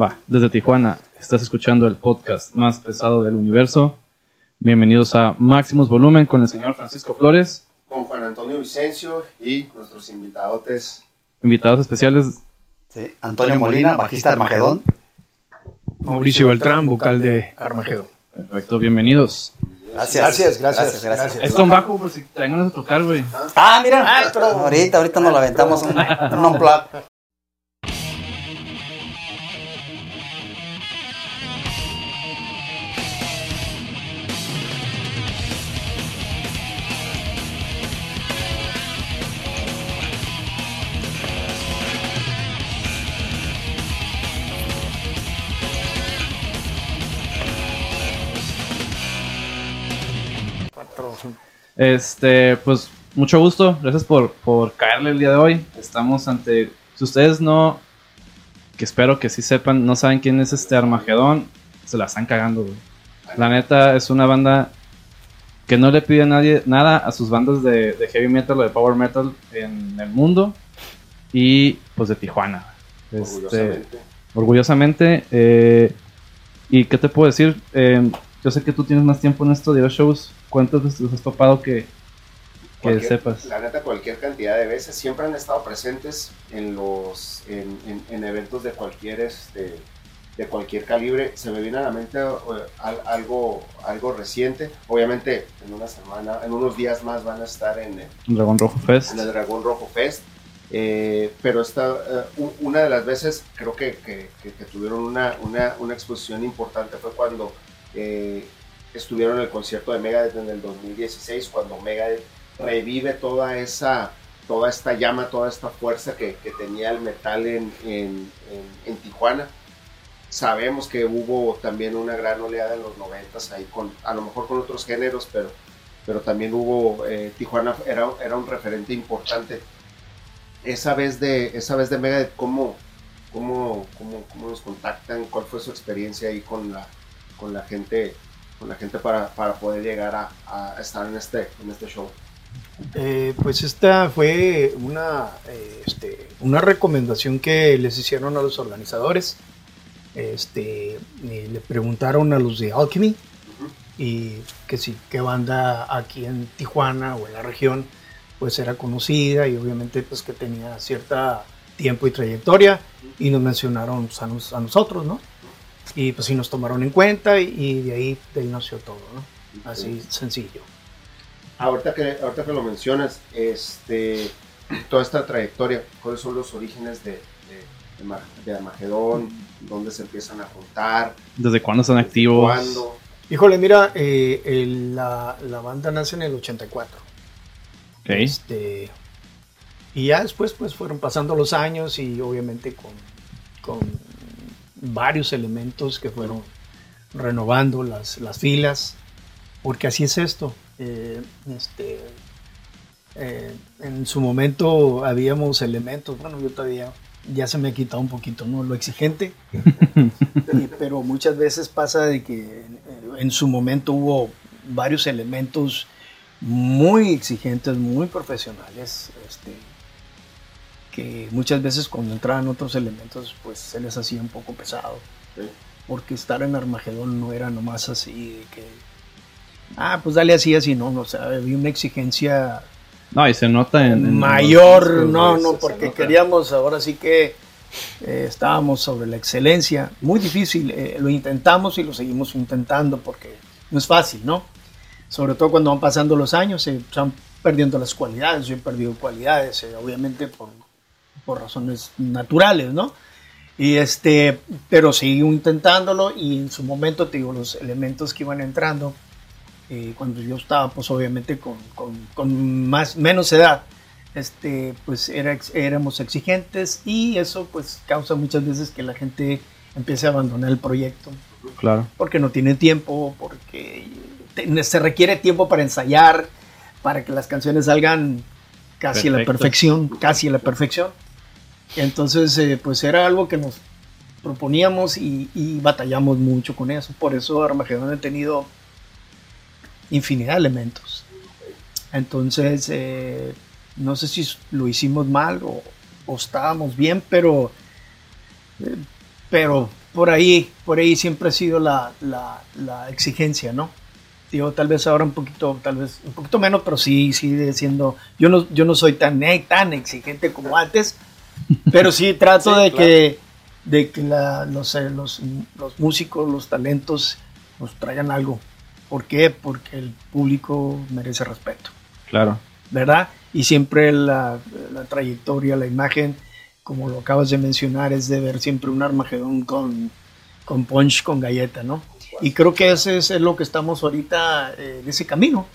Va, desde Tijuana, estás escuchando el podcast más pesado del universo. Bienvenidos a Máximos Volumen con el señor Francisco Flores. Con Juan Antonio Vicencio y nuestros invitados. Invitados especiales. Sí, Antonio Molina, bajista de Armagedón. Mauricio Beltrán, vocal de Armagedón. Perfecto, bienvenidos. Gracias. Gracias, gracias, gracias. Esto un bajo por si tengan a tocar, güey. Ah, mira. Ahorita, ahorita nos lo aventamos un, un unplug. Este, pues mucho gusto, gracias por, por caerle el día de hoy. Estamos ante, si ustedes no, que espero que sí sepan, no saben quién es este Armagedón, se la están cagando, güey. La neta es una banda que no le pide a nadie nada a sus bandas de, de heavy metal o de power metal en el mundo y pues de Tijuana. Este, Orgullosamente. orgullosamente. eh, ¿Y qué te puedo decir? Eh, yo sé que tú tienes más tiempo en esto de los shows. ¿Cuántas veces los has topado que, que sepas? La neta, cualquier cantidad de veces siempre han estado presentes en los en, en- en eventos de cualquier este de cualquier calibre. Se me viene a la mente al- algo algo reciente. Obviamente, en una semana, en unos días más van a estar en el, Dragón Rojo Fest. en el Dragón Rojo Fest. Eh, pero esta, eh, una de las veces creo que, que- que- que tuvieron una, una, una exposición importante fue cuando eh, estuvieron en el concierto de Megadeth en el 2016, cuando Megadeth revive toda esa toda esta llama, toda esta fuerza que, tenía el metal en, en- Tijuana. Sabemos que hubo también una gran oleada en los 90 ahí con, a lo mejor con otros géneros, pero, pero también hubo, eh, Tijuana era, era un referente importante esa vez de esa vez de Megadeth cómo cómo cómo, cómo nos contactan cuál fue su experiencia ahí con la con la gente con la gente para, para poder llegar a, a estar en este en este show Eh, pues esta fue una, eh, este, una recomendación que les hicieron a los organizadores. Este, le preguntaron a los de Alchemy y que sí, qué banda aquí en Tijuana o en la región pues era conocida y obviamente pues que tenía cierta tiempo y trayectoria y nos mencionaron pues, a, nos- a nosotros, ¿no? Y pues sí nos tomaron en cuenta y, y de ahí, de ahí nació todo, ¿no? Así sencillo. ahorita que ahorita que lo mencionas este toda esta trayectoria cuáles son los orígenes de de, de Armagedón dónde se empiezan a juntar ¿Desde cuándo están activos? cuándo Híjole, mira, eh, el- la, la banda nace en el 84. Ok. Este, y ya después pues fueron pasando los años y obviamente con, con varios elementos que fueron renovando las, las filas, porque así es esto. eh, este, eh, en su momento habíamos elementos, bueno, yo todavía ya se me ha quitado un poquito, ¿no? Lo exigente, pero muchas veces pasa de que en, en su momento hubo varios elementos muy exigentes, muy profesionales, este, que muchas veces cuando entraban otros elementos pues se les hacía un poco pesado, Sí. porque estar en Armagedón no era nomás así de que, ah, pues dale así, así, no, o sea, había una exigencia No, y se nota en... en mayor, los no, no, porque queríamos, ahora sí que eh, estábamos sobre la excelencia, muy difícil, eh, lo intentamos y lo seguimos intentando porque no es fácil, ¿no? Sobre todo cuando van pasando los años, se van perdiendo las cualidades, yo he perdido cualidades, eh, obviamente por, por razones naturales, ¿no? Y este, pero sigo intentándolo y en su momento, te digo, los elementos que iban entrando, eh, cuando yo estaba, pues obviamente con, con- con más, menos edad, este, pues era, éramos exigentes y eso pues causa muchas veces que la gente empiece a abandonar el proyecto Claro. porque no tiene tiempo, porque te- se requiere tiempo para ensayar, para que las canciones salgan casi a la perfección, casi a la perfección. Entonces, eh, pues era algo que nos proponíamos y, batallamos mucho con eso. Por eso Armagedón ha tenido infinidad de elementos. Entonces, eh, no sé si lo hicimos mal o, estábamos bien, pero, eh, pero por ahí, por ahí siempre ha sido la, la, exigencia, ¿no? Digo, tal vez ahora un poquito, tal vez un poquito menos, pero sí sigue siendo. Yo no, yo no soy tan, tan exigente como antes, pero sí trato Sí, de claro. que, de que la- los, los, los músicos, los talentos, nos traigan algo. ¿Por qué? Porque el público merece respeto, Claro. ¿verdad? Y siempre la, la trayectoria, la imagen, como lo acabas de mencionar, es de ver siempre un Armagedón con, con punch, con galleta, ¿no? Y creo que ese es lo que estamos ahorita eh, en ese camino.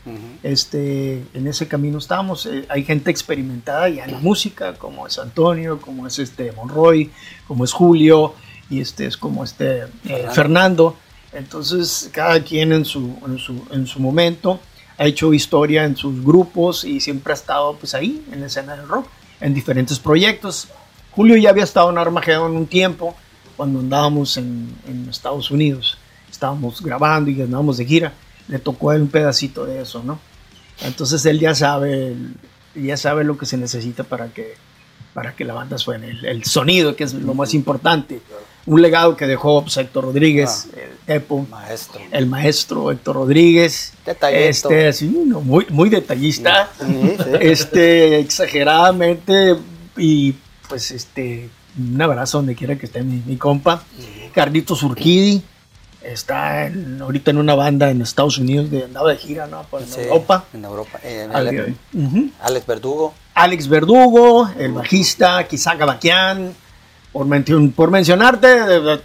Este, en ese camino estamos. Eh, hay gente experimentada ya en la música, como es Antonio, como es este Monroy, como es Julio, y este es como este eh, Fernando. Fernando. Entonces, cada quien en su, en, su, en su momento ha hecho historia en sus grupos y siempre ha estado pues ahí en la escena del rock, en diferentes proyectos. Julio ya había estado en Armageddon un tiempo, cuando andábamos en, en Estados Unidos. Estábamos grabando y andábamos de gira. Le tocó a él un pedacito de eso, ¿no? Entonces él ya sabe, ya sabe lo que se necesita para que, para que la banda suene, el, el sonido, que es lo más importante. Un legado que dejó pues, Héctor Rodríguez, el Tepo, Maestro. el maestro Héctor Rodríguez. Detallito. Este, muy, muy detallista, Sí, sí. este, exageradamente y pues este, un abrazo donde quiera que esté mi, mi compa. Carlitos Urquidi está en- ahorita en una banda en Estados Unidos, de, andaba de gira, ¿no? Por Sí, Europa. En Europa. Eh, Ujú. Alex Verdugo. Alex Verdugo, el bajista, Kisaga Baquian, por, men- por mencionarte, de- de-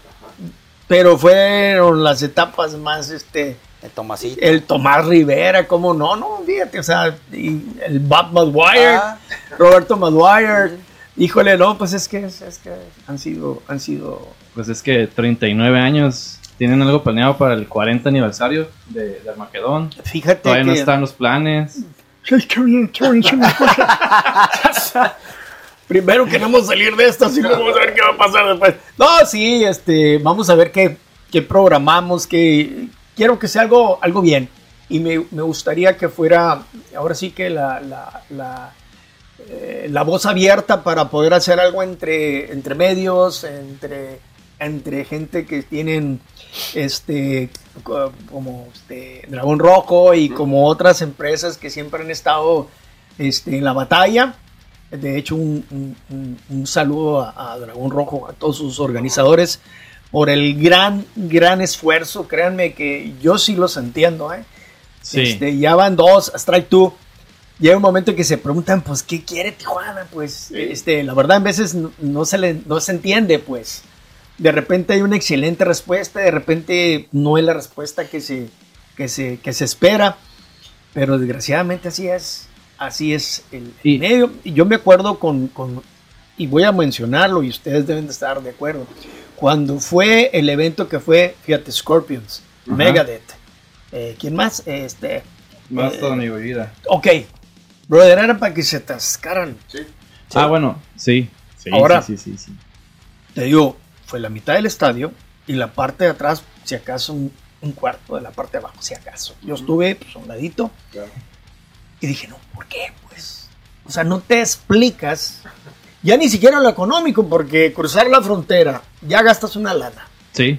pero fueron las etapas más, este, El Tomasito. el Tomás Rivera, cómo no, no, fíjate, o sea, y el Bob Maguire, Ah. Roberto Maguire, híjole, no, pues es que, es, es que han sido, han sido, Pues es que 39 años. ¿Tienen algo planeado para el 40 aniversario de, de Armagedón? fíjate Todavía no están los planes. Primero queremos salir de esto, así vamos a ver qué va a pasar después. No, sí, este, vamos a ver qué, qué programamos, que quiero que sea algo, algo bien. Y me, me gustaría que fuera, ahora sí que la, la, la, eh, la voz abierta para poder hacer algo entre, entre medios, entre, entre gente que tienen este co- como este Dragón Rojo y como otras empresas que siempre han estado este, en la batalla. De hecho, un, un- un- un saludo a, a Dragón Rojo, a todos sus organizadores, por el gran, gran esfuerzo. Créanme que yo sí los entiendo. ¿eh? Sí. Este, ya van dos, Strike Two. Llega un momento en que se preguntan, pues, ¿qué quiere Tijuana? Pues, este, la verdad, en veces no, no se le, no se entiende, pues. De repente hay una excelente respuesta, de repente no es la respuesta que se, que se, que se espera, pero desgraciadamente así es, así es el, el Y- medio. Y yo me acuerdo con, con- y voy a mencionarlo y ustedes deben de estar de acuerdo, cuando fue el evento que fue, fíjate, Scorpions, Ajá. Megadeth, eh, ¿quién más? Este, Más Eh, toda mi vida. ok, brother, era para que se atascaran. Sí. Ah, bueno, sí. Sí, Ahora- sí, sí, sí, sí. Te digo, fue la mitad del estadio y la parte de atrás, si acaso un, un cuarto de la parte de abajo, si acaso. Yo estuve pues, a un ladito Claro. y dije, no, ¿por qué? Pues, o sea, no te explicas, ya ni siquiera lo económico, porque cruzar la frontera ya gastas una lana. Sí.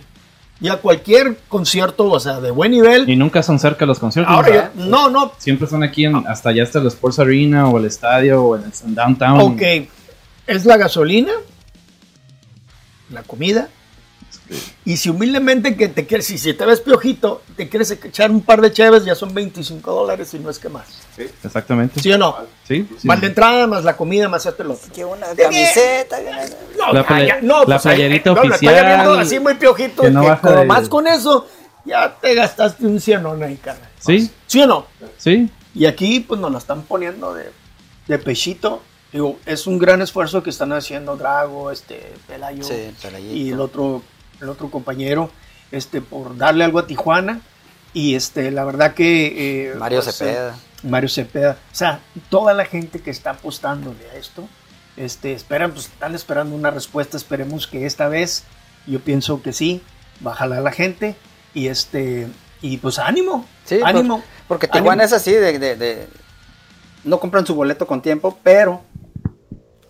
Ya cualquier concierto, o sea, de buen nivel. Y nunca son cerca los conciertos. Ahora, no, no, Siempre son aquí, en, hasta allá está el Sports Arena o el estadio o en el downtown. ok, es la gasolina, la comida. Y si humildemente que te quieres, si, si te ves piojito, te quieres echar un par de cheves, ya son 25 dólares y no es que más. Exactamente. ¿Sí o no? Sí. sí. Más de entrada, más la comida, más esto y lo otro. Que una camiseta. No, La play- ya, no, la pues, ahí- playerita no, la oficial, viendo así muy piojito. que no que de- más con eso, ya te gastaste un cienón ahí, carnal. Sí, ¿Sí o no? sí. Y aquí, pues nos la están poniendo de, de pechito. Digo, es un gran esfuerzo que están haciendo Drago, este, Pelayo Sí, y el otro, el otro compañero, este, por darle algo a Tijuana. Y este, la verdad que. eh, Mario pues, Cepeda. eh, Mario Cepeda. O sea, toda la gente que está apostándole a esto, este, esperan, pues están esperando una respuesta. Esperemos que esta vez, yo pienso que sí, va a jalar la gente. Y este, y pues ánimo, Sí, ánimo. Porque Tijuana Ánimo. es así de, de- de- No compran su boleto con tiempo, pero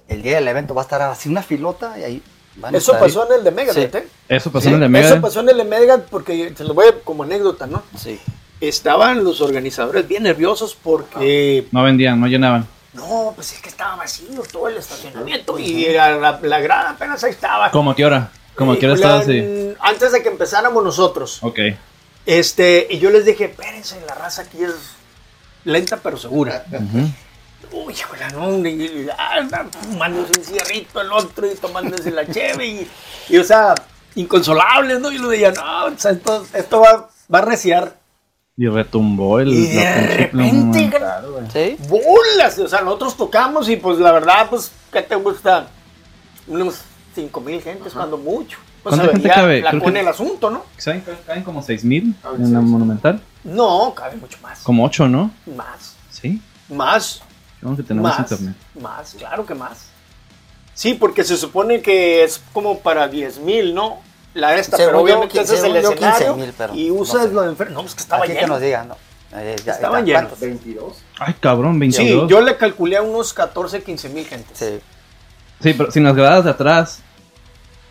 el día del evento va a estar así una filota y ahí Van a Eso estar ahí. pasó en el de Megadeth, Sí. ¿eh? Eso pasó Sí, en el de Eso Megadeth. pasó en el de Megadeth porque, se lo voy a, como anécdota, ¿no? Sí. Estaban los organizadores bien nerviosos porque No vendían, no llenaban. No, pues es que estaba vacío todo el estacionamiento y era la, la grada apenas ahí estaba. ¿Cómo a qué hora? ¿Cómo a qué hora estaba así? Antes de que empezáramos nosotros. Ok. Este, y yo les dije, espérense, la raza aquí es lenta pero segura. Ujú. Uy, híjole, no, y, y- ah, fumándose un cigarrito el otro y tomándose la cheve y, y, o sea, inconsolables, ¿no? Y lo decía, no, o sea, esto, esto va, va a reciar. Y retumbó el. Y de repente. Sí. bolas. O sea, nosotros tocamos y pues la verdad, pues, ¿qué te gusta? Unos 5 mil gentes, cuando mucho. Pues ¿Cuánta gente cabe? La Creo con que- el asunto, ¿no? ¿Saben? Caen como 6000 Ah, en la monumental. No, cabe mucho más. Como 8, ¿no? Más. Sí. Más. Vamos que tenemos más. internet. Más, claro que más. Sí, porque se supone que es como para 10 mil, ¿no? La esta, Según pero yo, obviamente ese es el yo, escenario 15,000, pero y no usas sé. lo de enfermo. No, pues que estaba Aquí que lleno. nos digan, ¿no? Eh, ya- Estaban ya, llenos. ¿cuántos? 22. Ay, cabrón, Sí, 22. yo le calculé a unos 14, 15 mil gentes. Sí. Sí, pero sin las gradas de atrás.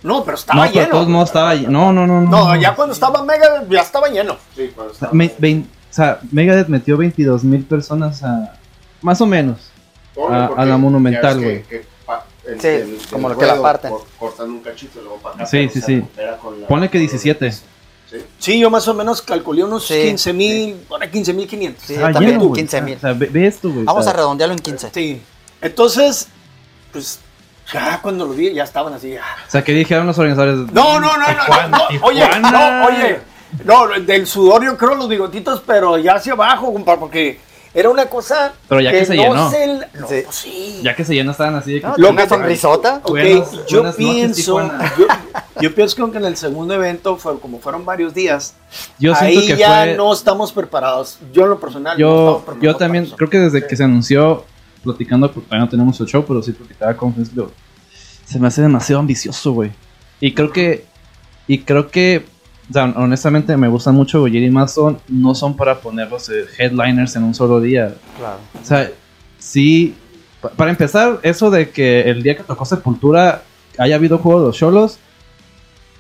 No, pero estaba no, pero de lleno. todos modos estaba lleno. No, no, no. No, ya cuando estaba Mega, ya estaba lleno. Sí, cuando O sea, estaba- me- vein- o sea, Megadeth metió 22 mil personas a. Más o menos. A- a la Monumental, ya güey. el- Sí, el- como el lo que la parten. cor- Cortan un cachito y luego para acá. Sí, sí, sí. con la- Ponle que 17. Sí. Sí, yo más o menos calculé unos Sí. 15 mil, ahora 15 mil 500. Sí, Ah, también lleno, güey. 15,000. O sea, ve, esto, güey. Vamos o sea, a redondearlo en 15. Sí. Entonces, pues, ya cuando lo vi, ya estaban así. ah. O sea, que dijeron los organizadores. No, no, no, no, no, no, oye, no, oye, no, del sudor yo creo los bigotitos, pero ya hacia abajo, compa, porque era una cosa Pero ya que se no llenó. se no, Sí. pues sí. Ya que se llenan, estaban así de que. No, Lo una que- sonrisota. Ok, Buenas- yo buenas pienso, yo, yo pienso que en el segundo evento, fue, como fueron varios días, Yo ahí siento que ya fue. no estamos preparados. Yo en lo personal no yo, estamos preparados yo también, creo que desde que se anunció, platicando, porque todavía no tenemos el show, pero sí platicaba con digo, se me hace demasiado ambicioso, güey. Y creo que, y creo que, o sea, honestamente me gustan mucho Goyer y Mason, no son para ponerlos eh, headliners en un solo día. Claro. O sea, sí, pa- para empezar, eso de que el día que tocó Sepultura haya habido juego de los cholos,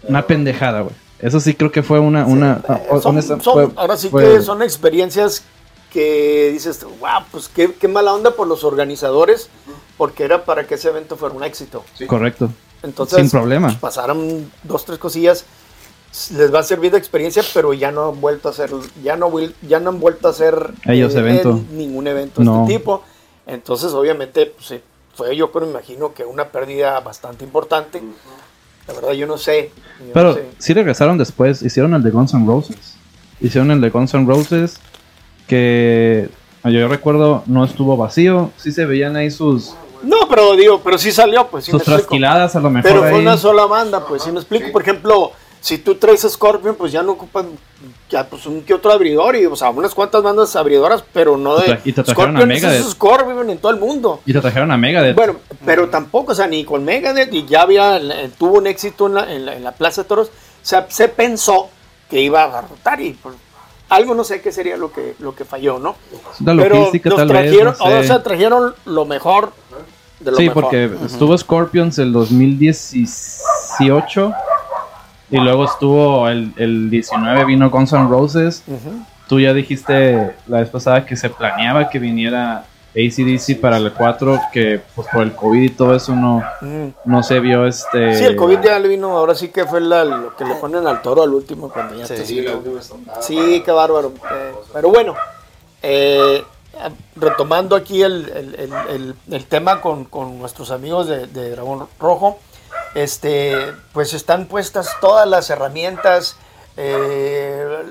una pendejada, güey. Eso sí creo que fue una, una, Eh, son- honesta- son- fue- ahora sí fue- que son experiencias que dices, wow, pues qué, qué mala onda por los organizadores, porque era para que ese evento fuera un éxito. Sí. correcto. Entonces, Sin problema. pues, pasaron dos, tres cosillas, les va a servir de experiencia, pero ya no han vuelto a hacer, ya no, ya no han vuelto a hacer Ellos evento. ningún evento de No. este tipo. Entonces, obviamente, pues, sí, fue yo creo, me imagino que una pérdida bastante importante. La verdad, yo no sé. yo no Pero sé. sí regresaron después, hicieron el de Guns N' Roses. Hicieron el de Guns N' Roses que yo, recuerdo no estuvo vacío, sí se veían ahí sus, No, pero digo, pero sí salió, pues sí sus trasquiladas a lo mejor Pero fue ahí. una sola banda, pues si me explico. Sí. Por ejemplo, si tú traes Scorpion, pues ya no ocupan ya, pues, un que otro abridor y, o sea, unas cuantas bandas abridoras, pero no de. y te trajeron a Scorpion es Megadeth. Scorpion en todo el mundo. Y te trajeron a Megadeth. Bueno, pero tampoco, o sea, ni con Megadeth y ya había, tuvo un éxito en la, en la, en la Plaza de Toros. O sea, se pensó que iba a rotar y pues, algo no sé qué sería lo que, lo que falló, ¿no? la pero logística nos tal trajeron, vez. no sé. o sea, trajeron lo mejor de lo sí, mejor. porque estuvo Scorpions el 2018 y luego estuvo el, el 19 vino Guns N' Roses. Ujú. Tú ya dijiste la vez pasada que se planeaba que viniera ACDC para el 4, que pues por el COVID y todo eso no, Mm. no se vio este... Sí, el COVID ya le vino, ahora sí que fue la- lo que le ponen al toro al último cuando ya Sí. está Sí. Sí, qué bárbaro. Eh, pero bueno, eh, retomando aquí el, el- el- el- el tema con, con nuestros amigos de, de Dragón Rojo, este, pues están puestas todas las herramientas. eh,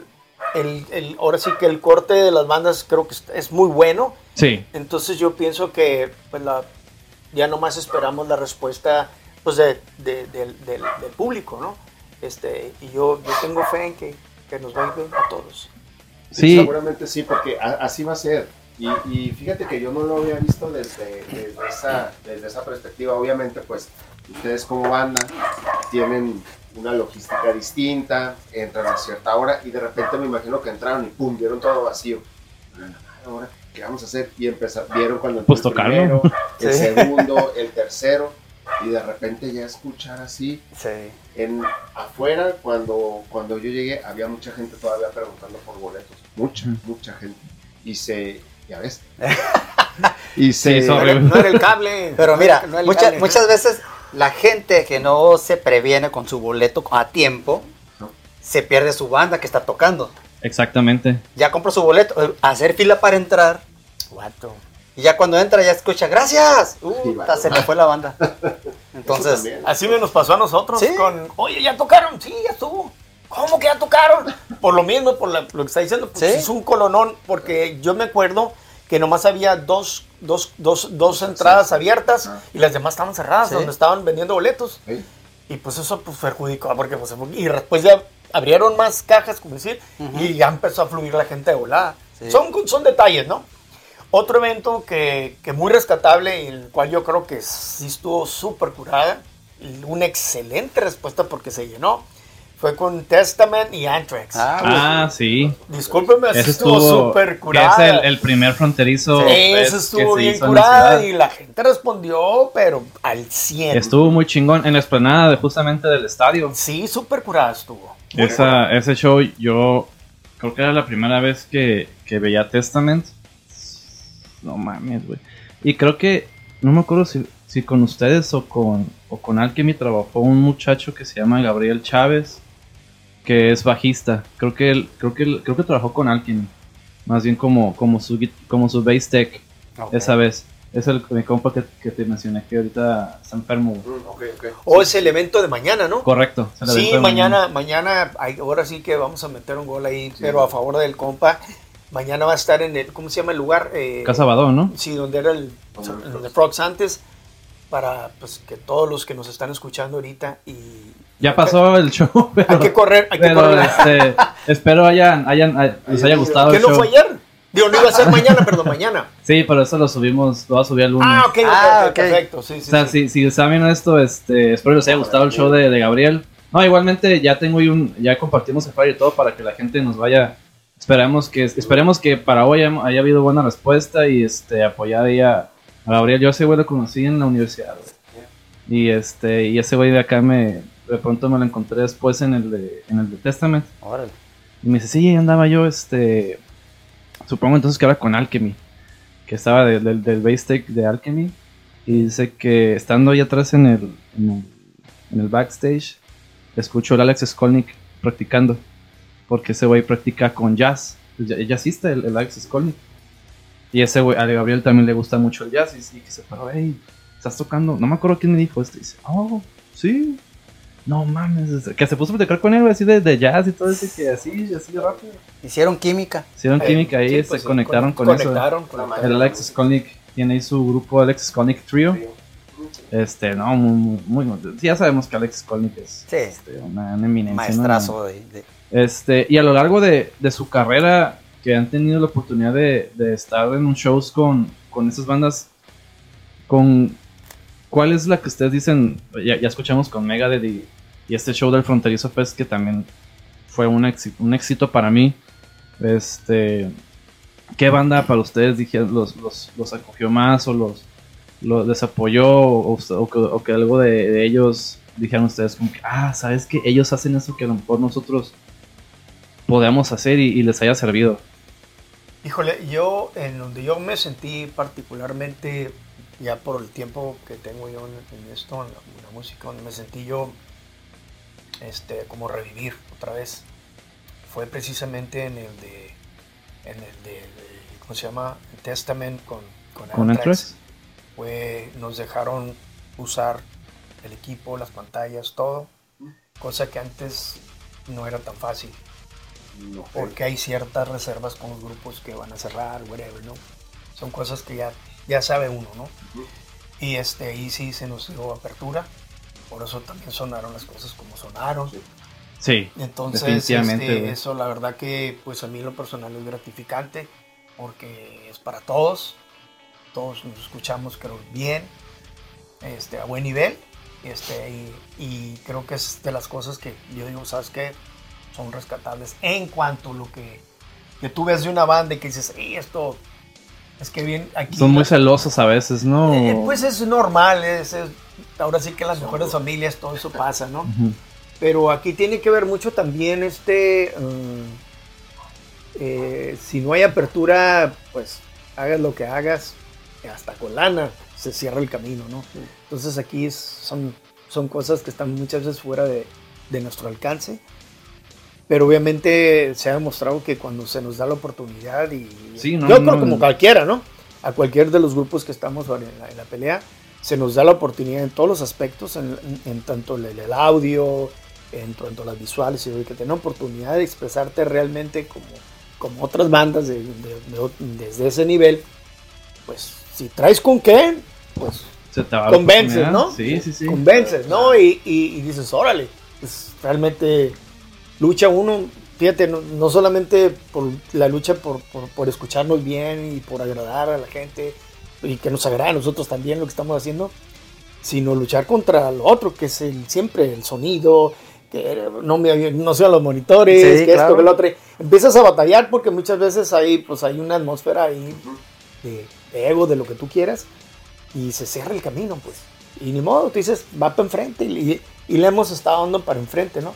el, el- ahora sí que el corte de las bandas creo que es- muy bueno. Sí, Entonces yo pienso que pues, la, ya nomás esperamos la respuesta pues, de- de- del, del- del público, ¿no? Este, y yo, yo tengo fe en que, que nos va a ir bien a todos. Sí, sí, seguramente sí, porque a- así va a ser. Y, y fíjate que yo no lo había visto desde, desde, esa, desde esa perspectiva. Obviamente, pues ustedes como banda tienen una logística distinta, entran a cierta hora y de repente me imagino que entraron y pum, vieron todo vacío. Ahora, ¿qué vamos a hacer? Y empezaron, vieron cuando Pues el primero, el Sí. segundo, el tercero. y de repente ya escuchar así. Sí. En, afuera, cuando, cuando yo llegué, había mucha gente todavía preguntando por boletos. Mucha, mucha gente. Y se, ya ves. y se... Sí, No era, no era el cable. Pero no mira, era- no era cable. muchas veces la gente que no se previene con su boleto a tiempo, No. se pierde su banda que está tocando. Exactamente. Ya compró su boleto, eh, hacer fila para entrar, Guato. y ya cuando entra ya escucha, gracias, uh, Sí, ta, se le fue la banda. Entonces. Así me nos pasó a nosotros Sí. con, oye, ya tocaron, sí, ya estuvo. ¿Cómo que ya tocaron? Por lo mismo, por la- lo que está diciendo, pues Sí. es un colonón, porque yo me acuerdo que nomás había dos, dos, dos, dos entradas abiertas Ajá. y las demás estaban cerradas, Sí. donde estaban vendiendo boletos. Sí. Y pues eso pues perjudicó, porque pues, y después ya abrieron más cajas, como decir, y ya empezó a fluir la gente de volada. Son, son detalles, ¿no? Otro evento que, que muy rescatable y el cual yo creo que sí estuvo súper curada, una excelente respuesta porque se llenó, fue con Testament y Anthrax. ah, Ah, sí. Discúlpeme, Ese estuvo súper que es curada. el, el primer fronterizo. Sí, que estuvo bien ciudad. y la gente respondió, pero al 100. Estuvo muy chingón en la explanada de, justamente del estadio. Sí, súper curada estuvo. Esa, ese show yo creo que era la primera vez que, que veía Testament. No mames, güey. Y creo que, no me acuerdo si, si con ustedes o con, o con Alchemy trabajó un muchacho que se llama Gabriel Chávez, que es bajista. Creo que él, creo que él- creo que trabajó con Alchemy. Más bien como, como su como su bass tech ok. esa vez. Es el mi compa que, que te mencioné que ahorita está enfermo. Mm, ok, ok. O es el evento de mañana, ¿no? Correcto. Sí, mañana, mañana, hay- ahora sí que vamos a meter un gol ahí, pero a favor del compa. Mañana va a estar en el, ¿cómo se llama el lugar? Eh, Casa Badón, ¿no? Sí, donde era el, el el Frogs antes, para pues, que todos los que nos están escuchando ahorita y... Ya pasó el show, pero... Hay que correr, hay que Pero correr. este, espero hayan, hayan, ay- les haya gustado ¿Qué el no show. fue ayer? Digo, no iba a ser mañana, perdón, mañana. Sí, pero eso lo subimos, lo voy a subir el lunes. Ah, ok, ok, Ah, ok, ok. perfecto, sí, sí. o sea, sí. si, si están viendo esto, este, espero les haya gustado el show de, de Gabriel. No, igualmente ya tengo un, ya compartimos el flyer y todo para que la gente nos vaya. Esperemos que, esperemos que para hoy haya, haya habido buena respuesta y este apoyar ahí a, a Gabriel. Yo a ese güey lo conocí en la universidad. güey. Y este, y ese güey de acá me, de pronto me lo encontré después en el de, en el de Testament. Órale. Y me dice, sí, andaba yo, este, supongo entonces que era con Alchemy, que estaba de- del del base tech de Alchemy. Y dice que estando ahí atrás en el, en el, en el backstage, escucho al Alex Skolnick practicando, porque ese güey practica con jazz, el ja- el jazzista, el, el Alex Skolnick. Y ese güey, a Gabriel también le gusta mucho el jazz, y, y que se paró, hey, estás tocando, no me acuerdo quién me dijo esto, y dice, oh, sí. No mames, que se puso a platicar con él, así de, de jazz y todo eso, y que así, así rápido. Hicieron química. Hicieron Eh, química ahí, sí, se pues, sí, conectaron con- con eso. conectaron, La conectaron. El Alex Skolnick tiene ahí su grupo Alex Skolnick Trio. Este, no, muy, muy, muy- sí, ya sabemos que Alex Skolnick es Sí. este, una, una eminencia. Maestrazo de, de-. Este, y a lo largo de, de su carrera, que han tenido la oportunidad de, de estar en un shows con, con esas bandas, con ¿cuál es la que ustedes dicen? Ya, ya escuchamos con Megadeth y, y este show del Fronterizo Fest que también fue un éxito, un éxito para mí. Este, ¿qué banda para ustedes dijeron, los, los, los acogió más o los, los les apoyó o, que, o que algo de, ellos dijeron ustedes como que, ah, sabes que ellos hacen eso que a lo mejor nosotros podemos hacer y, les haya servido? Híjole, yo en donde yo me sentí particularmente, ya por el tiempo que tengo yo en, esto, en la, en la música, donde me sentí yo este, como revivir otra vez, fue precisamente en el de, en el de, ¿cómo se llama? Testament con, con, ¿Con Anthrax. Anthrax? Fue, nos dejaron usar el equipo, las pantallas, todo, cosa que antes no era tan fácil No, porque hay ciertas reservas con los grupos que van a cerrar, whatever, ¿no? Son cosas que ya, ya sabe uno, ¿no? Y este, ahí sí se nos dio apertura, por eso también sonaron las cosas como sonaron. Sí. Sí, Entonces, Definitivamente, este, eso la verdad que pues a mí lo personal es gratificante, porque es para todos, todos nos escuchamos creo bien, este, a buen nivel, este, y, y creo que es de las cosas que yo digo, ¿sabes qué? Son rescatables en cuanto a lo que, que tú ves de una banda y que dices, "Ey, esto Es que bien, aquí. Son muy celosos a veces, ¿no? Eh, pues es normal, es, es- ahora sí que en las mejores familias todo eso pasa, ¿no? Ujú. Pero aquí tiene que ver mucho también este. mm, eh, si no hay apertura, pues hagas lo que hagas, hasta con lana se cierra el camino, ¿no? Entonces aquí es- son, son cosas que están muchas veces fuera de, de nuestro alcance. Pero obviamente se ha demostrado que cuando se nos da la oportunidad y Sí, no, yo creo no. como cualquiera, ¿no? A cualquier de los grupos que estamos en la, en la pelea, se nos da la oportunidad en todos los aspectos, en, en- en tanto el, el audio, en tanto las visuales, y que tener oportunidad de expresarte realmente como, como otras bandas de- de- de- desde ese nivel, pues si traes con qué, pues Se te va la convences. ¿no? Sí, sí, sí. convences, ¿no? Y, y- y dices, órale, pues realmente lucha uno, fíjate, no, no solamente por la lucha por, por- por escucharnos bien y por agradar a la gente y que nos agrade a nosotros también lo que estamos haciendo, sino luchar contra lo otro, que es el, siempre el sonido, que no, me, no sean los monitores, Sí, que claro. esto, que lo otro. Empiezas a batallar porque muchas veces hay, pues, hay una atmósfera ahí de, de ego, de lo que tú quieras, y se cierra el camino, pues. Y ni modo, tú dices, va para enfrente, y, y le hemos estado dando para enfrente, ¿no?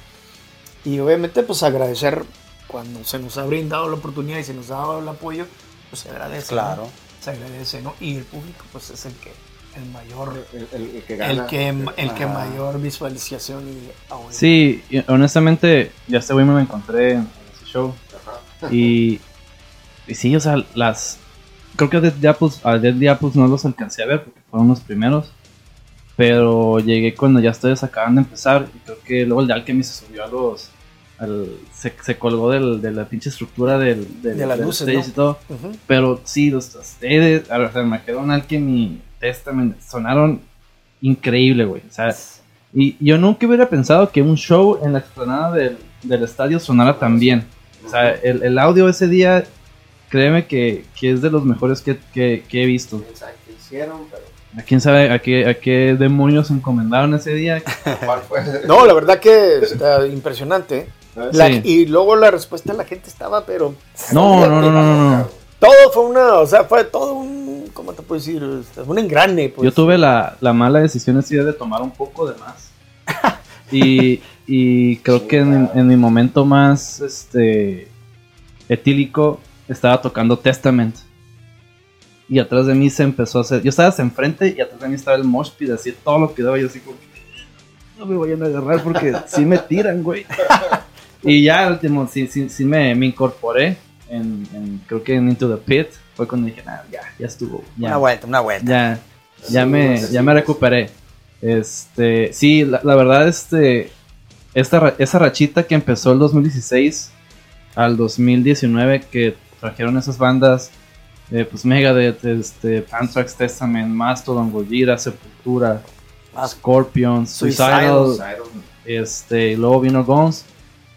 Y obviamente, pues agradecer cuando se nos ha brindado la oportunidad y se nos ha dado el apoyo, pues se agradece. Claro. ¿no? Se agradece, ¿no? Y el público, pues es el que, el mayor, El, el- el que gana. el que, el que Ajá. mayor visualización y audiencia. Sí, y honestamente, ya este güey me lo encontré en ese show. Ajá. Y, y sí, o sea, las. Creo que a Dead Diapos, a Dead Diapos no los alcancé a ver porque fueron los primeros. Pero llegué cuando ya ustedes acaban de empezar. Y creo que luego el de Alchemy se subió a los. Al- se, se colgó del- de la pinche estructura del, del, De las del luces, stage ¿no? y todo. Pero sí, los ustedes, o sea, Armageddon, Alchemy, Testament, sonaron increíble, güey. O sea, y yo nunca hubiera pensado que un show en la explanada del, del estadio sonara tan bien. O sea, el, el audio ese día, créeme que, que es de los mejores que, que- que he visto. Hicieron, pero ¿A quién sabe a qué, a qué demonios se encomendaron ese día? No, la verdad que está impresionante. La- Sí. Y luego la respuesta de la gente estaba, pero No, no, no, no, no, no. todo fue una, o sea, fue todo un, ¿cómo te puedo decir? Este, Un engrane, pues. Yo tuve la, la mala decisión ese día de tomar un poco de más. Y, y creo que en, en mi momento más este etílico estaba tocando Testament. Y atrás de mí se empezó a hacer. Yo estaba hacia enfrente y atrás de mí estaba el mosh pit, así todo lo que daba. Yo así como. No me vayan a agarrar porque sí me tiran, güey. Y ya al último, sí, sí, sí me, me incorporé. En, en- creo que en Into the Pit. Fue cuando dije, "Ah, ya, ya estuvo. Ya, Una vuelta, una vuelta. ya, ya Sí, me, sí, ya me recuperé. Este, sí, la, la verdad, este, esta, esa rachita que empezó el 2016 al 2019 que trajeron esas bandas, eh, pues Megadeth, este, Anthrax, Testament, Mastodon, Gojira, Sepultura, Scorpions, Suicidal. Suicidal, este, y luego vino Guns,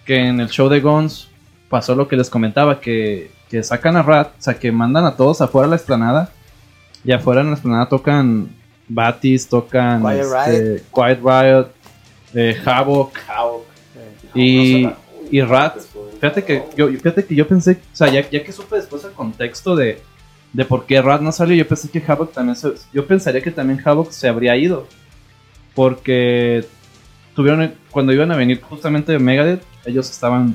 que en el show de Guns pasó lo que les comentaba, que, que sacan a Rat, o sea, que mandan a todos afuera a la explanada, y afuera en la explanada tocan Batis, tocan Quiet este, Quiet Riot, eh, Havoc, Havoc. Y- No y Rat. Fíjate que yo, fíjate que yo pensé, o sea, ya, ya que supe después el contexto de, de por qué Rat no salió, yo pensé que Havoc también se, yo pensaría que también Havoc se habría ido. Porque tuvieron, cuando iban a venir justamente de Megadeth, ellos estaban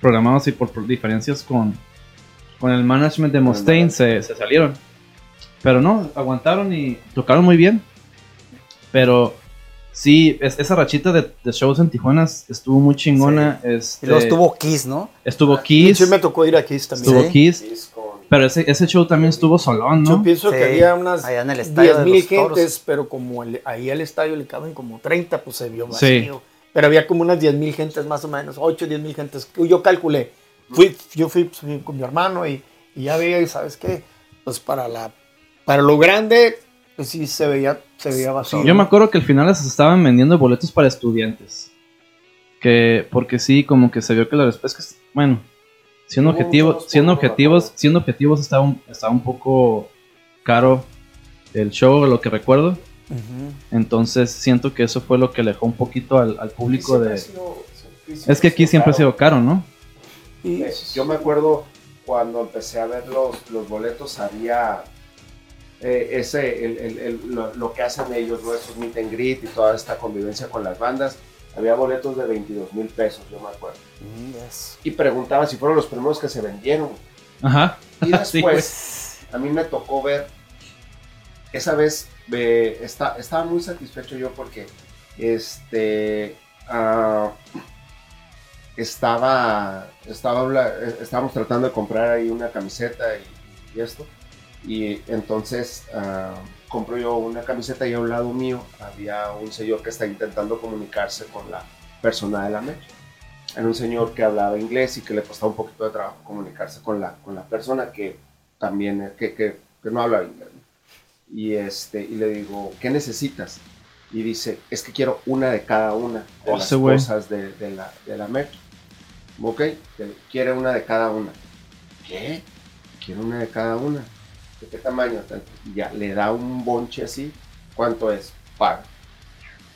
programados y por, por diferencias con, con el management de Mustaine se, se salieron. Pero no, aguantaron y tocaron muy bien. Pero sí, es- esa rachita de, de shows en Tijuana estuvo muy chingona. Este, Y luego estuvo Kiss, ¿no? estuvo Kiss. Sí, me tocó ir aquí también. Estuvo Sí. Kiss. Kiss con- Pero ese, ese show también estuvo solón, Yo ¿no? pienso que Sí, había unas allá en el estadio de 10 mil los Toros. gentes, pero como el- ahí al estadio le caben como 30, pues se vio Sí. Pero había como unas 10 mil gentes más o menos, 8, 10 mil gentes. Yo calculé. Fui, yo fui, fui con mi hermano y, y ya veía, y sabes qué, pues para la para lo grande, pues sí se veía, se veía vacío. Yo me acuerdo que al final les estaban vendiendo boletos para estudiantes. Que, porque sí, como que se vio que la respuesta es que, bueno, siendo siendo objetivos, siendo objetivos estaba un, estaba un poco caro el show, lo que recuerdo. Entonces siento que eso fue lo que alejó un poquito al, al público de... sido- Es que aquí siempre ha sido caro, ¿no? Y- Eh, Yo me acuerdo cuando empecé a ver los, los boletos había eh, ese, el- el- el- lo, lo que hacen ellos, ¿no? esos meet and greet y toda esta convivencia con las bandas. Había boletos de 22 mil pesos, yo me acuerdo. Mm, yes. Y preguntaba si fueron los primeros que se vendieron. Ajá. Y Sí, después a mí me tocó ver, esa vez estaba muy satisfecho yo porque este, ah, estaba, eh, estábamos tratando de comprar ahí una camiseta y, esto. Y entonces ah, compro yo una camiseta y a un lado mío había un señor que está intentando comunicarse con la persona de la mecha. Era un señor que hablaba inglés y que le costaba un poquito de trabajo comunicarse con la, con la persona que también, que, que, que no habla inglés. Y, este, y le digo, ¿qué necesitas? Y dice, es que quiero una de cada una de Oh, las cosas de, de la, de la. Ok, quiere una de cada una. ¿Qué? Quiero una de cada una. ¿De qué tamaño? Y Ya, le da un bonche así. ¿Cuánto es? Paga.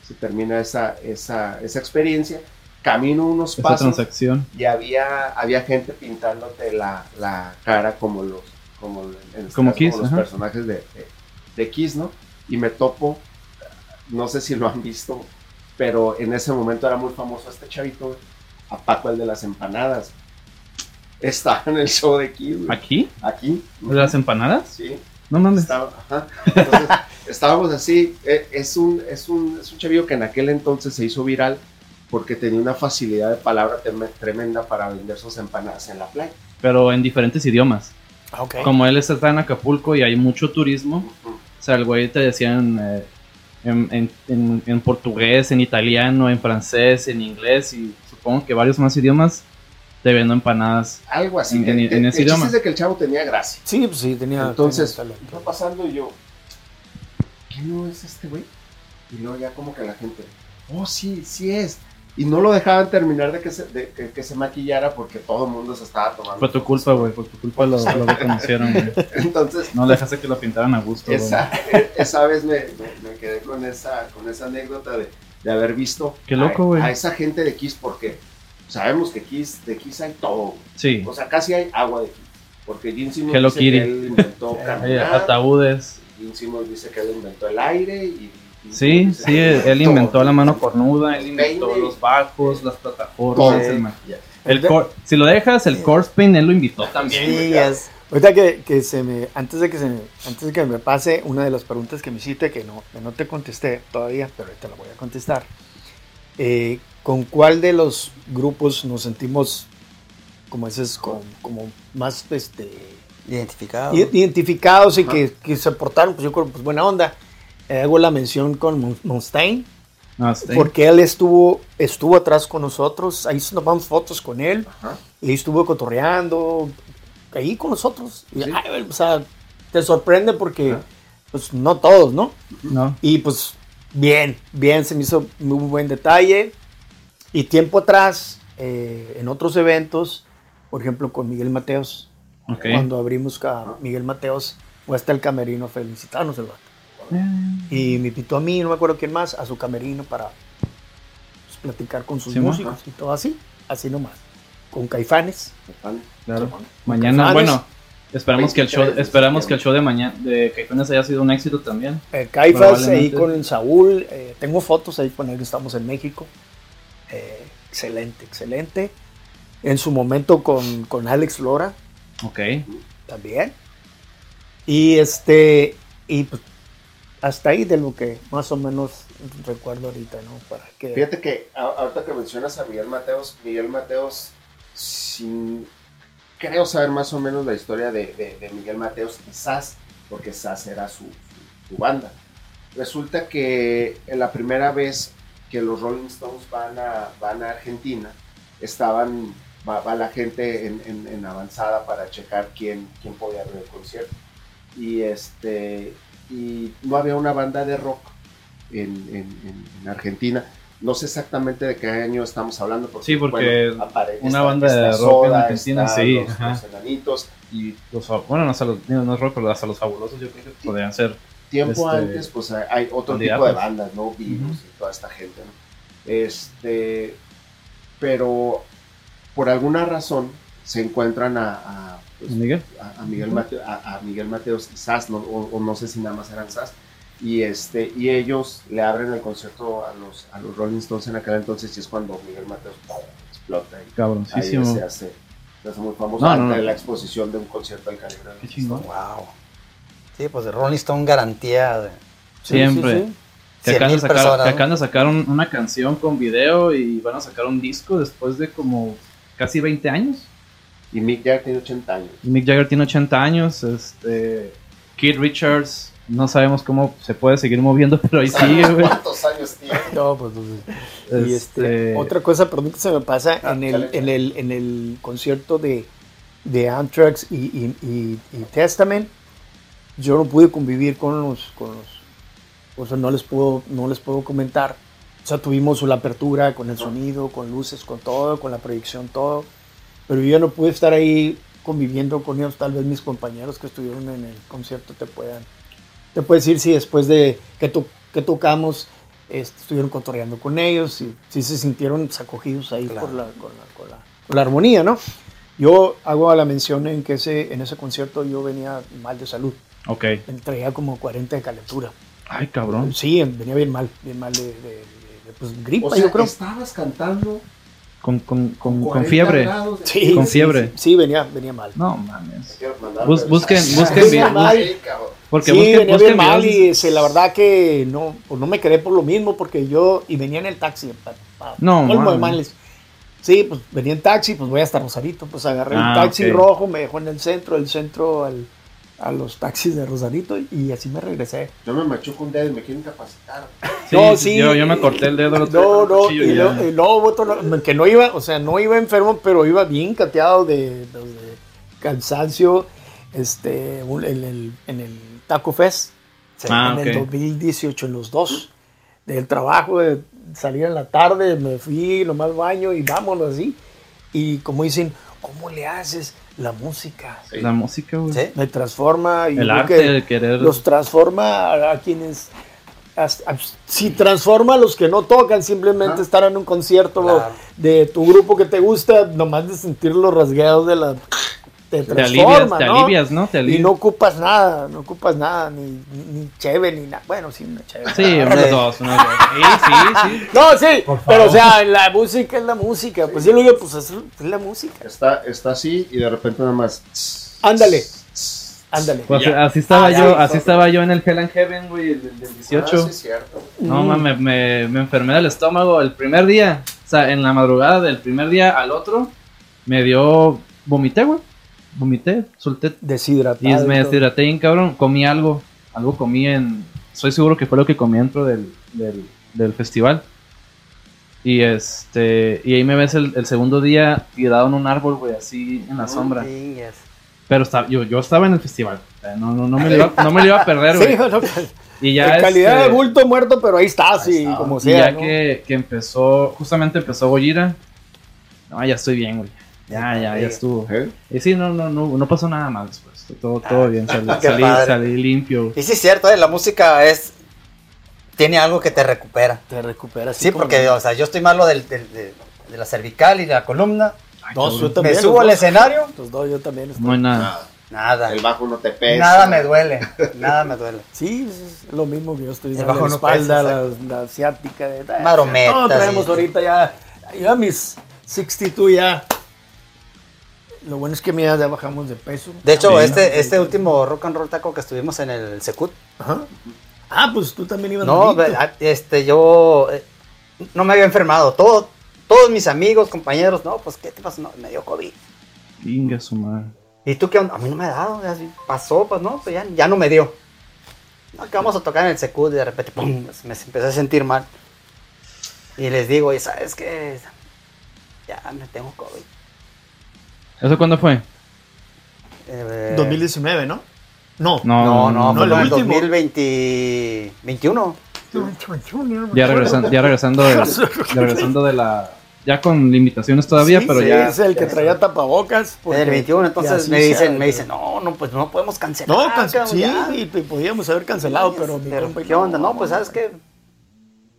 Se termina esa, esa, esa experiencia. Camino unos Esa pasos transacción. y había, había gente pintándote la, la cara como los, como, en este Como caso, Kiss, los personajes de, de, de Kiss, ¿no? Y me topo, no sé si lo han visto, pero en ese momento era muy famoso este chavito, a Paco el de las empanadas. Estaba en el show de Kiss, güey. ¿Aquí? Aquí. ¿De las empanadas? Sí. No mames. Estaba- ajá. Entonces, estábamos así. eh, Es un, es, un, es un chavillo que en aquel entonces se hizo viral porque tenía una facilidad de palabra tremenda para vender sus empanadas en la playa. Pero en diferentes idiomas. Ah, Ok. Como él está en Acapulco y hay mucho turismo. O sea, el güey te decían eh, en, en- en- en portugués, en italiano, en francés, en inglés y supongo que varios más idiomas te vendo empanadas. Algo así. En- en- El- ese idioma. es de que el chavo tenía gracia. Sí, pues sí, tenía. Entonces, tenía talento. pasando y yo, ¿qué no es este güey? Y luego ya como que la gente, oh, sí, sí es. Y no lo dejaban terminar de que se, de que, que se maquillara porque todo el mundo se estaba tomando. Fue tu culpa, güey, por tu culpa lo, lo reconocieron, güey. Entonces, No dejaste que lo pintaran a gusto, güey. esa, esa vez me, me- me quedé con esa, con esa anécdota de, de haber visto Qué loco, a, güey. a esa gente de Kiss porque sabemos que Kiss, de Kiss hay todo. Sí, O sea, casi hay agua de Kiss. Porque Gene Simmons Hello dice Kitty. que él inventó caminar. ataúdes. Gene Simmons dice que él inventó el aire y... Sí, sí, él inventó la mano cornuda, él inventó los bajos, las plataformas, el maquillaje. El cor- si lo dejas, el corpse paint él lo invitó también. Sí. Ahorita que, que se me, antes de que se me, antes de que me pase una de las preguntas que me hiciste que no, que no te contesté todavía, pero ahorita la voy a contestar. Eh, ¿Con cuál de los grupos nos sentimos como dices, como, como más este, Identificado. i- identificados y que, que se portaron, pues yo creo, pues buena onda? Eh, hago la mención con Mustaine, porque él estuvo, estuvo atrás con nosotros, ahí nos tomamos fotos con él, Ajá. y estuvo cotorreando ahí con nosotros. Y, Sí. ay, o sea, te sorprende porque, Ajá. pues no todos, ¿no? No. Y pues bien, bien, se me hizo muy buen detalle. Y tiempo atrás, eh, en otros eventos, por ejemplo con Miguel Mateos, Ok. cuando abrimos a Miguel Mateos, fue hasta el camerino a felicitarnos el vato. Y me invitó a mí, no me acuerdo quién más, a su camerino para pues, platicar con sus Sí, ma. músicos y todo así, así nomás. Con Caifanes. Claro. Mañana, Caifanes. bueno, esperamos que el show, 23 de esperamos que el show de mañana de Caifanes haya sido un éxito también. Eh, Caifas ahí con el Saúl, eh, tengo fotos ahí con él, estamos en México. Eh, excelente, excelente. En su momento con, con Alex Lora Ok. también. Y este, y pues, hasta ahí de lo que más o menos recuerdo ahorita, ¿no? Para que... Fíjate que ahorita que mencionas a Miguel Mateos, Miguel Mateos, sin, creo saber más o menos la historia de, de- Miguel Mateos y Sass, porque Sass era su, su- banda. Resulta que la primera vez que los Rolling Stones van a, van a Argentina, estaban, va, la gente en, en- avanzada para checar quién, quién podía abrir el concierto. Y, este, y no había una banda de rock en, en- en- en Argentina. No sé exactamente de qué año estamos hablando. Porque, Sí, porque una banda de rock en Argentina, sí, Los, ajá. los enanitos. Y los, bueno, no, hasta los, no es rock, pero hasta los fabulosos yo creo que podrían ser. Tiempo Este, antes, pues hay- hay otro tipo de bandas, ¿no? Virus Ujú. y toda esta gente, ¿no? Este, pero por alguna razón se encuentran a, a- pues, Miguel. a, a Miguel Mateo, a, a Miguel Mateos y Sass, no, o, o no sé si nada más eran Sass, y este y ellos le abren el concierto a los a los Rolling Stones en aquel entonces y es cuando Miguel Mateos ¡pum! explota y ahí se hace, se hace muy famoso No, no, no. la exposición de un concierto del calibre de Qué los chingón. Stones. Wow. Sí, pues de Rolling Stone garantía de Siempre. Que 100 acaban, de sacar, personas. que acaban de sacar un- una canción con video y van a sacar un disco después de como casi 20 años. Y Mick Jagger tiene 80 años. Mick Jagger tiene 80 años. Este, Keith Richards, no sabemos cómo se puede seguir moviendo, pero ahí sigue, güey. ¿Cuántos años tiene? No, pues, pues, Y este, Este, otra cosa, perdón que se me pasa, Ah, en, el, en, el, en el concierto de, de Anthrax y, y, y- y Testament, yo no pude convivir con los, con los, o sea, no les puedo, no les puedo comentar. O sea, tuvimos la apertura con el sonido, con luces, con todo, con la proyección, todo. Pero yo no pude estar ahí conviviendo con ellos. Tal vez mis compañeros que estuvieron en el concierto te puedan, te puedes decir si después de que, to- que tocamos este, estuvieron cotorreando con ellos y si se sintieron acogidos ahí Claro. por la, con, la, con la- con la armonía, ¿no? Yo hago la mención en que ese, en ese concierto yo venía mal de salud, ok. me traía como 40 de calentura. Ay, cabrón. Sí, venía bien mal, bien mal de, de- de- de, pues, gripa, O sea, yo creo. estabas cantando Con, con, con, con 40 fiebre. grados de- Sí, con sí, fiebre. Sí, sí, venía, venía mal. No mames. Quiero mandar Bus- busquen- busquen Sí, bien. Porque sí, busquen, venía busquen bien mal y este, la verdad que no, pues no me quedé por lo mismo porque yo, y venía en el taxi, pa, pa- No, mames. Sí, pues venía en taxi, pues voy hasta Rosarito, pues agarré Ah, un taxi rojo, me dejó en el centro, del centro al, a los taxis de Rosarito y así me regresé. Yo me machuco un dedo y me quiero incapacitar. Sí, No, sí. Yo, yo me corté el dedo. el No, no, y luego, y no- que no iba, o sea, no iba enfermo, pero iba bien cateado de, de- de cansancio este, un- en, el, en el Taco Fest. Ah, en el ok. 2018, en los dos, del trabajo, de salir en la tarde, me fui nomás baño y vámonos así. Y como dicen, ¿cómo le haces la música? Sí. La música, güey. Sí. Me transforma y El arte, que el querer. los transforma a, a quienes si transforma a los que no tocan simplemente estar en un concierto Claro. de tu grupo que te gusta nomás de sentir los rasgueos de la te te transforma alivias, te ¿no? alivias, ¿no? Te y no ocupas nada no ocupas nada ni, ni, ni cheve ni nada bueno sí una cheve Sí, unos Sí. dos, unos dos. Sí, sí, sí. no sí pero o sea la música es la música pues yo lo digo pues es, la música Está, está así y de repente nada más. ándale ándale Pues Ya. así estaba Ah, yo, ya. así estaba yo en el Hell and Heaven, güey, el del del 18. Ah, sí, es cierto. No Mm. mames, me, me enfermé del estómago el primer día. O sea, en la madrugada del primer día al otro, me dio. Vomité, güey. Vomité, solté. deshidratado Y y me deshidraté bien, cabrón. Comí algo. Algo comí en. Soy seguro que fue lo que comí dentro del, del, del festival. Y este. Y ahí me ves el, el segundo día tirado en un árbol, güey, así en la sombra. Sí, yes. Pero estaba, yo, yo estaba en el festival. No, no, no, me lo iba, no me lo iba a perder, Sí, güey. bueno, pues, Y ya. en calidad este, de bulto muerto pero ahí y está. como Y sea ya ¿no? que, que empezó, justamente empezó Gojira. No, ya estoy bien, güey. Ya, ya, ya estuvo. ¿Eh? Y sí, no, no, no, no pasó nada más después. Todo, todo bien. Salí, qué salí, padre. salí limpio. Y sí es cierto, eh, la música es tiene algo que te recupera. te recuperas Sí, como- porque o sea, yo estoy malo del, del- de, de la cervical y de la columna. Ay, cabrón. yo también, Me subo al dos. escenario, Los dos, yo también. estoy- No hay nada. Nada. El bajo no te pesa. Nada me duele, nada me duele. Sí, es lo mismo que yo estoy El dando bajo la no espalda, pesa, la, la asiática. De, Marometas No, traemos y- ahorita ya, ya mis 62 ya. Lo bueno es que mira, ya bajamos de peso. De hecho, Sí. este, este último rock and roll taco que estuvimos en el Secut, Ajá. Ah, pues tú también ibas no, malito. ve- este, yo eh, no me había enfermado. Todo, todos mis amigos, compañeros, no, pues, ¿qué te pasó? No, me dio COVID. Inga su madre. ¿Y tú qué onda? A mí no me ha dado, pasó, pues no, pues ya, ya no me dio. No, que vamos a tocar en el Secut y de repente, pum, pues, me empecé a sentir mal. Y les digo, ¿y sabes qué? Ya me tengo COVID. ¿Eso cuándo fue? Eh, 2019, ¿no? No. No, No, no, fue no, en el el último. 2021. Ya regresando, ya regresando, de, ya regresando de la. Ya con limitaciones todavía, Sí, pero sí, ya. Es el que traía tapabocas. En porque- el 21, y entonces me dicen, hace. me dicen, no, no, pues no podemos cancelar. No, can- cabrón, sí, ya". y podíamos haber cancelado, pero, Pero, ¿qué onda? No, pues sabes qué,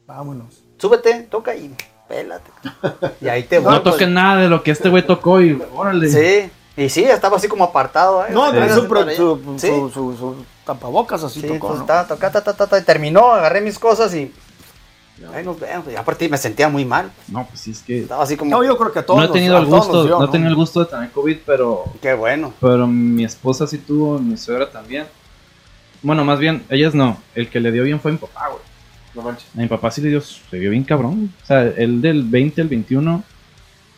Vámonos. súbete, toca y pélate. Y ahí te voy. No toquen nada de lo que este güey tocó y órale. Sí, Y sí, estaba así como apartado. ¿eh? No, así su, su, Sí, su- su- su tapabocas así sí, tocó, entonces ¿no? estaba toca, ta, ta, ta, ta, y terminó, agarré mis cosas y ahí nos vemos. Y aparte me sentía muy mal. No, pues sí, es que. Estaba así como, No, yo creo que a todos No he tenido el gusto, dio, no he tenido el gusto de tener COVID, pero. qué bueno. Pero mi esposa sí tuvo, mi suegra también. Bueno, más bien, ellas no. El que le dio bien fue mi papá, güey. No manches. A mi papá sí le dio, se dio bien cabrón. O sea, el del 20 al 21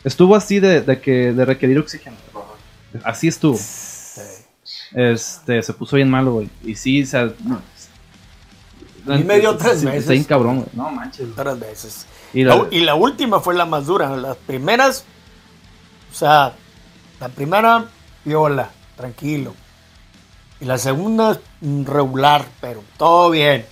estuvo así de, de que de requerir oxígeno. Así estuvo. Este, se puso bien malo, güey. Y sí, o sea, no. Y me dio tres meses. Está bien cabrón, güey. No manches. güey. Tres veces. Y La y la última fue la más dura. Las primeras, o sea, la primera, viola, tranquilo. Y la segunda, regular, pero todo bien.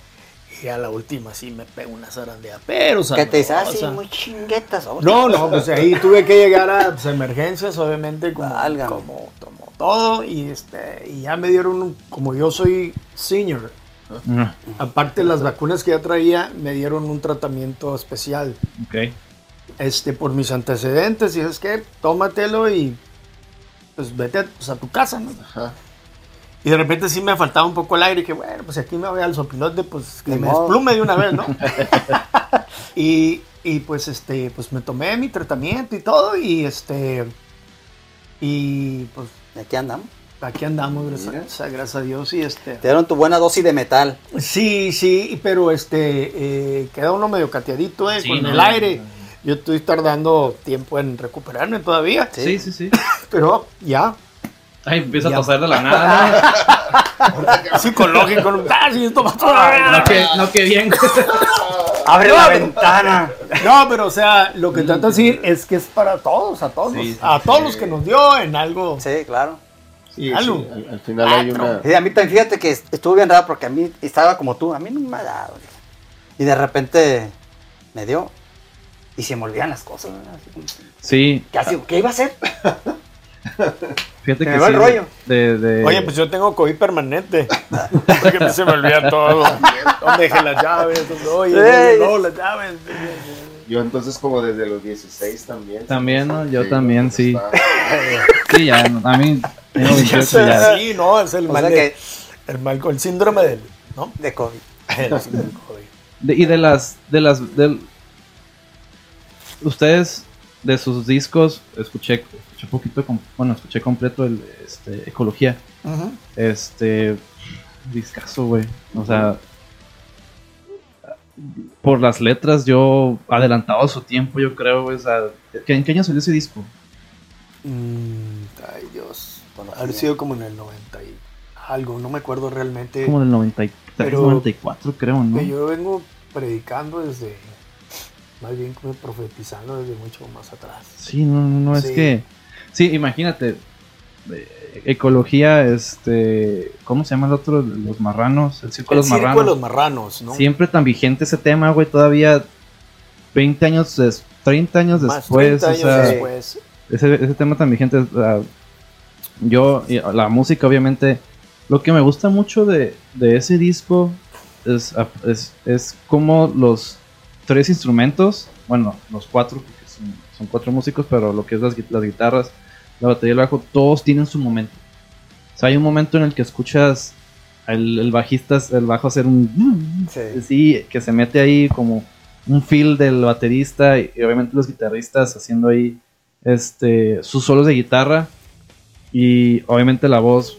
Y a la última sí me pego una zarandea, pero Que te sabrosa. muy chinguetas. oh". No, no, pues ahí tuve que llegar a pues, emergencias, obviamente, como, Válgame. como, todo. Y, este, y ya me dieron, un- como yo soy senior, aparte de las vacunas que ya traía, me dieron un tratamiento especial. ok. este, por mis antecedentes, y es que tómatelo y pues vete a, pues, a tu casa, ¿no? Ajá. Y de repente sí me faltaba un poco el aire, y que bueno, pues aquí me voy al sopilote, pues que Ni me modo. desplume de una vez, ¿no? y, y, pues este, pues me tomé mi tratamiento y todo, y este, y pues Aquí andamos. aquí andamos, gracias, gracias a Dios, y este. Te dieron tu buena dosis de metal. Sí, sí, pero este, eh, queda uno medio cateadito, eh, Sí, con no, el no, aire. no. Yo estoy tardando tiempo en recuperarme todavía. Sí, sí, sí. Pero ya, Ay, empieza Ya. a toser de la nada. psicológico. ¿no? Ah, sí, esto va ¿no? que, no, que bien. ¡Abre No, la pero- ventana! No, pero o sea, lo que trata de decir es que es para todos, a todos. Sí, sí, a sí. todos los que nos dio en algo. Sí, claro. Sí, Algo. sí, al, al final hay una. Sí, a mí también, fíjate que estuvo bien raro porque a mí estaba como tú, a mí no me ha dado. Y de repente me dio y se me olvidan las cosas. Sí, casi, ¿Qué iba a hacer? fíjate Se que me va el rollo. De, de- Oye, pues yo tengo COVID permanente. Porque mí se me olvida todo. ¿Dónde dejé las llaves? ¿Dónde- Oye, Sí. no, no, las llaves. Yo entonces como desde los 16 también. También, ¿no? Yo Sí, también, pues, sí. está- Sí, ya, a mí tengo 28 ya. Sí, no, es el O mal, de- que el mal con el síndrome del, ¿no? de COVID. El síndrome del COVID. De- y de las, de las, del... Ustedes, de sus discos, escuché, escuché poquito, bueno, escuché completo el, este, Ecología. Este, discazo, güey. O sea, por las letras, yo, adelantado a su tiempo, yo creo, güey. O sea, ¿que- ¿en qué año salió ese disco? Mm, ay, Dios. Haber sido como en el 90 y algo, no me acuerdo realmente. Como del 93, Pero- 94, creo, ¿no? Que yo vengo predicando desde, más bien como profetizando desde mucho más atrás. Sí, no, no, no, es que. Sí, imagínate. eh, Ecología, este. ¿Cómo se llama el otro? Los marranos. El circo de los circo marranos. de los marranos, ¿no? Siempre tan vigente ese tema, güey. Todavía 20 años, des- 30 años Más después. 30 o años sea, después. ese, ese tema tan vigente. sea, yo, y la música, obviamente. Lo que me gusta mucho de, de ese disco es, es, es como los tres instrumentos, bueno, los cuatro, porque son, son cuatro músicos, pero lo que es las guitarras, la batería y el bajo, todos tienen su momento. O sea, hay un momento en el que escuchas el, el bajista, el bajo hacer un... Sí. Sí, que se mete ahí como un feel del baterista y, y obviamente los guitarristas haciendo ahí este sus solos de guitarra y obviamente la voz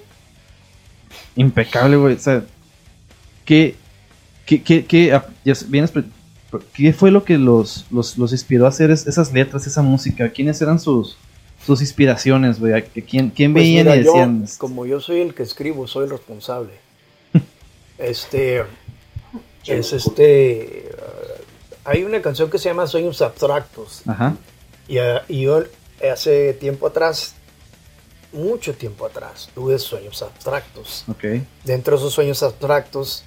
impecable, güey. O sea, ¿qué, qué, qué, qué, ya vienes ¿qué fue lo que los, los, los inspiró a hacer es- esas letras, esa música? ¿Quiénes eran sus, sus inspiraciones, güey? ¿A qué- ¿Quién, quién Pues veían mira, y decían? este, como yo soy el que escribo, soy el responsable. este es este eh, hay una canción que se llama Sueños Abstractos Ajá, y, y yo hace tiempo atrás, mucho tiempo atrás, tuve sueños abstractos. ok. Dentro de esos sueños abstractos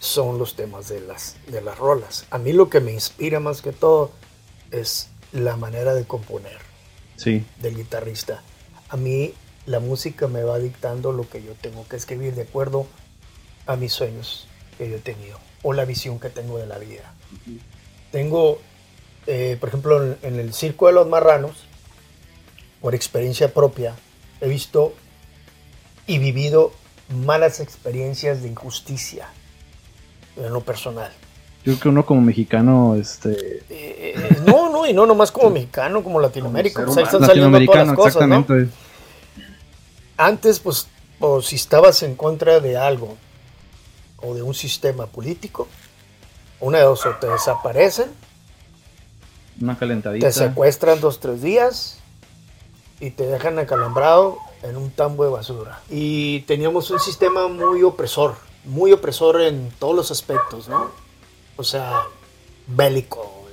son los temas de las, de las rolas. A mí lo que me inspira más que todo es la manera de componer Sí, del guitarrista. A mí la música me va dictando lo que yo tengo que escribir de acuerdo a mis sueños que yo he tenido o la visión que tengo de la vida. Tengo, eh, por ejemplo, en, en el Circo de los Marranos, por experiencia propia, he visto y vivido malas experiencias de injusticia en lo personal. Yo creo que uno como mexicano, este... Eh, eh, no, no, y no nomás como mexicano, como Latinoamérica. Como pues ahí están saliendo todas las cosas, ¿no? exactamente. Antes, pues, o si estabas en contra de algo o de un sistema político, una de dos, o te desaparecen, Una calentadita. te secuestran dos, tres días y te dejan acalambrado en un tambo de basura. Y teníamos un sistema muy opresor, muy opresor en todos los aspectos, ¿no? O sea, bélico.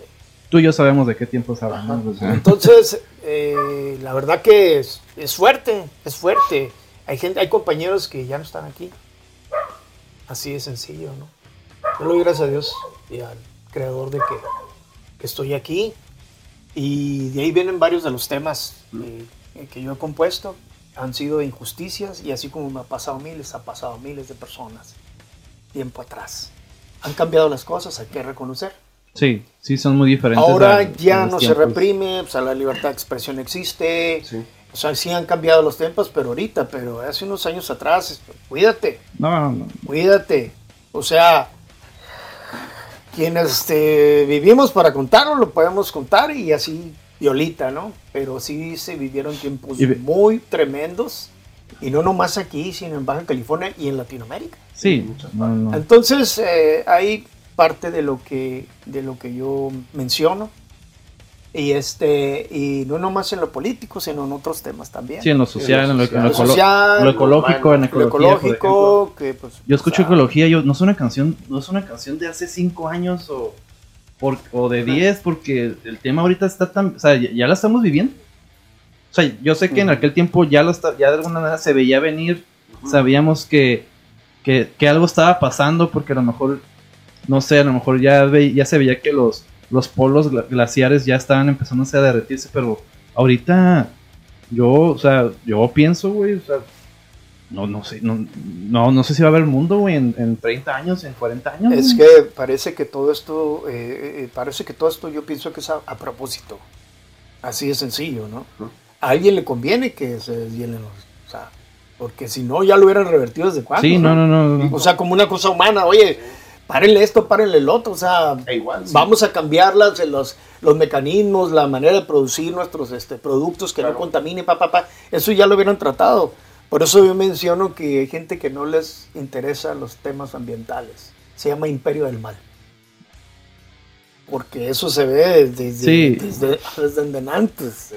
Tú y yo sabemos de qué tiempos hablamos. Entonces, eh, la verdad que es, es fuerte, es fuerte. Hay gente, hay compañeros que ya no están aquí. Así de sencillo, ¿no? Yo le doy gracias a Dios y al creador de que, que estoy aquí. Y de ahí vienen varios de los temas eh, que yo he compuesto. Han sido injusticias y así como me ha pasado a mí, les ha pasado a miles de personas tiempo atrás. Han cambiado las cosas, hay que reconocer. Sí, sí, son muy diferentes. Ahora a- ya a no se tiempos. reprime, o sea, la libertad de expresión existe. Sí. O sea, sí han cambiado los tiempos, pero ahorita, pero hace unos años atrás, es- cuídate, No, no, no. cuídate. O sea, quienes este, vivimos para contarlo, lo podemos contar y así, violita, ¿no? Pero sí se vivieron tiempos Y muy tremendos, y no nomás aquí, sino en Baja California y en Latinoamérica. Sí, muchas no, no. Entonces, eh, hay parte de lo que de lo que yo menciono. Y este, y no nomás en lo político, sino en otros temas también. Sí, en lo social, en lo, en lo social, ecológico, en lo ecología. ecológico, que pues. Yo escucho o sea, ecología, yo no es una canción, no es una canción de hace cinco años o, por- o de 10, porque el tema ahorita está tan, o sea, ya, ya la estamos viviendo. O sea, yo sé que en aquel tiempo ya lo está, ya de alguna manera se veía venir, sabíamos que, que, que algo estaba pasando, porque a lo mejor, no sé, a lo mejor ya, ve- ya se veía que los, los polos gla- glaciares ya estaban empezando a derretirse, pero ahorita yo, o sea, yo pienso, güey, o sea, no, no sé, no, no, no sé si va a haber mundo, güey, en, en 30 años, en 40 años. Es güey. que parece que todo esto, eh, eh, parece que todo esto yo pienso que es a, a propósito. Así de sencillo, ¿no? A alguien le conviene que se deshielen los. O sea, porque si no, ya lo hubieran revertido desde cuándo. Sí, no, no, no. no. O sea, como una cosa humana, oye, párenle esto, párenle el otro, o sea, E igual, sí. vamos a cambiar las, los, los mecanismos, la manera de producir nuestros este, productos que no contaminen, pa, pa, pa. Eso ya lo hubieran tratado. Por eso yo menciono que hay gente que no les interesa los temas ambientales. Se llama imperio del mal. Porque eso se ve desde, Sí. desde, desde antes.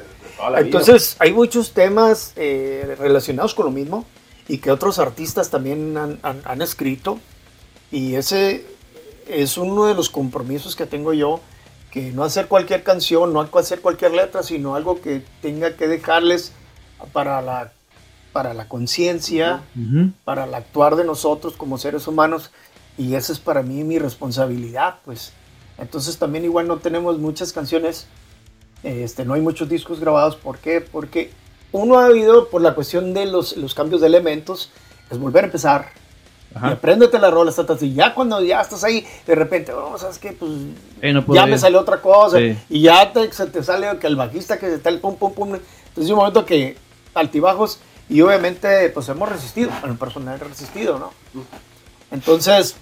Entonces, hay muchos temas eh, relacionados con lo mismo y que otros artistas también han, han- han escrito. Y ese es uno de los compromisos que tengo yo, que no hacer cualquier canción, no hacer cualquier letra, sino algo que tenga que dejarles para la, para la conciencia, Ujú. para el actuar de nosotros como seres humanos. Y esa es para mí mi responsabilidad, pues. Entonces también igual no tenemos muchas canciones, este, no hay muchos discos grabados. ¿Por qué? Porque uno ha habido por la cuestión de los, los cambios de elementos, es volver a empezar. Y Ajá. apréndete la rola, está así. Ya cuando ya estás ahí, de repente, oh, ¿sabes qué? Pues Eh, no ya ir. me salió otra cosa. Sí. Y ya te, se te sale que el bajista que está el pum, pum, pum. Entonces, un momento que altibajos. Y obviamente, pues hemos resistido. En el personal resistido, ¿no? Entonces,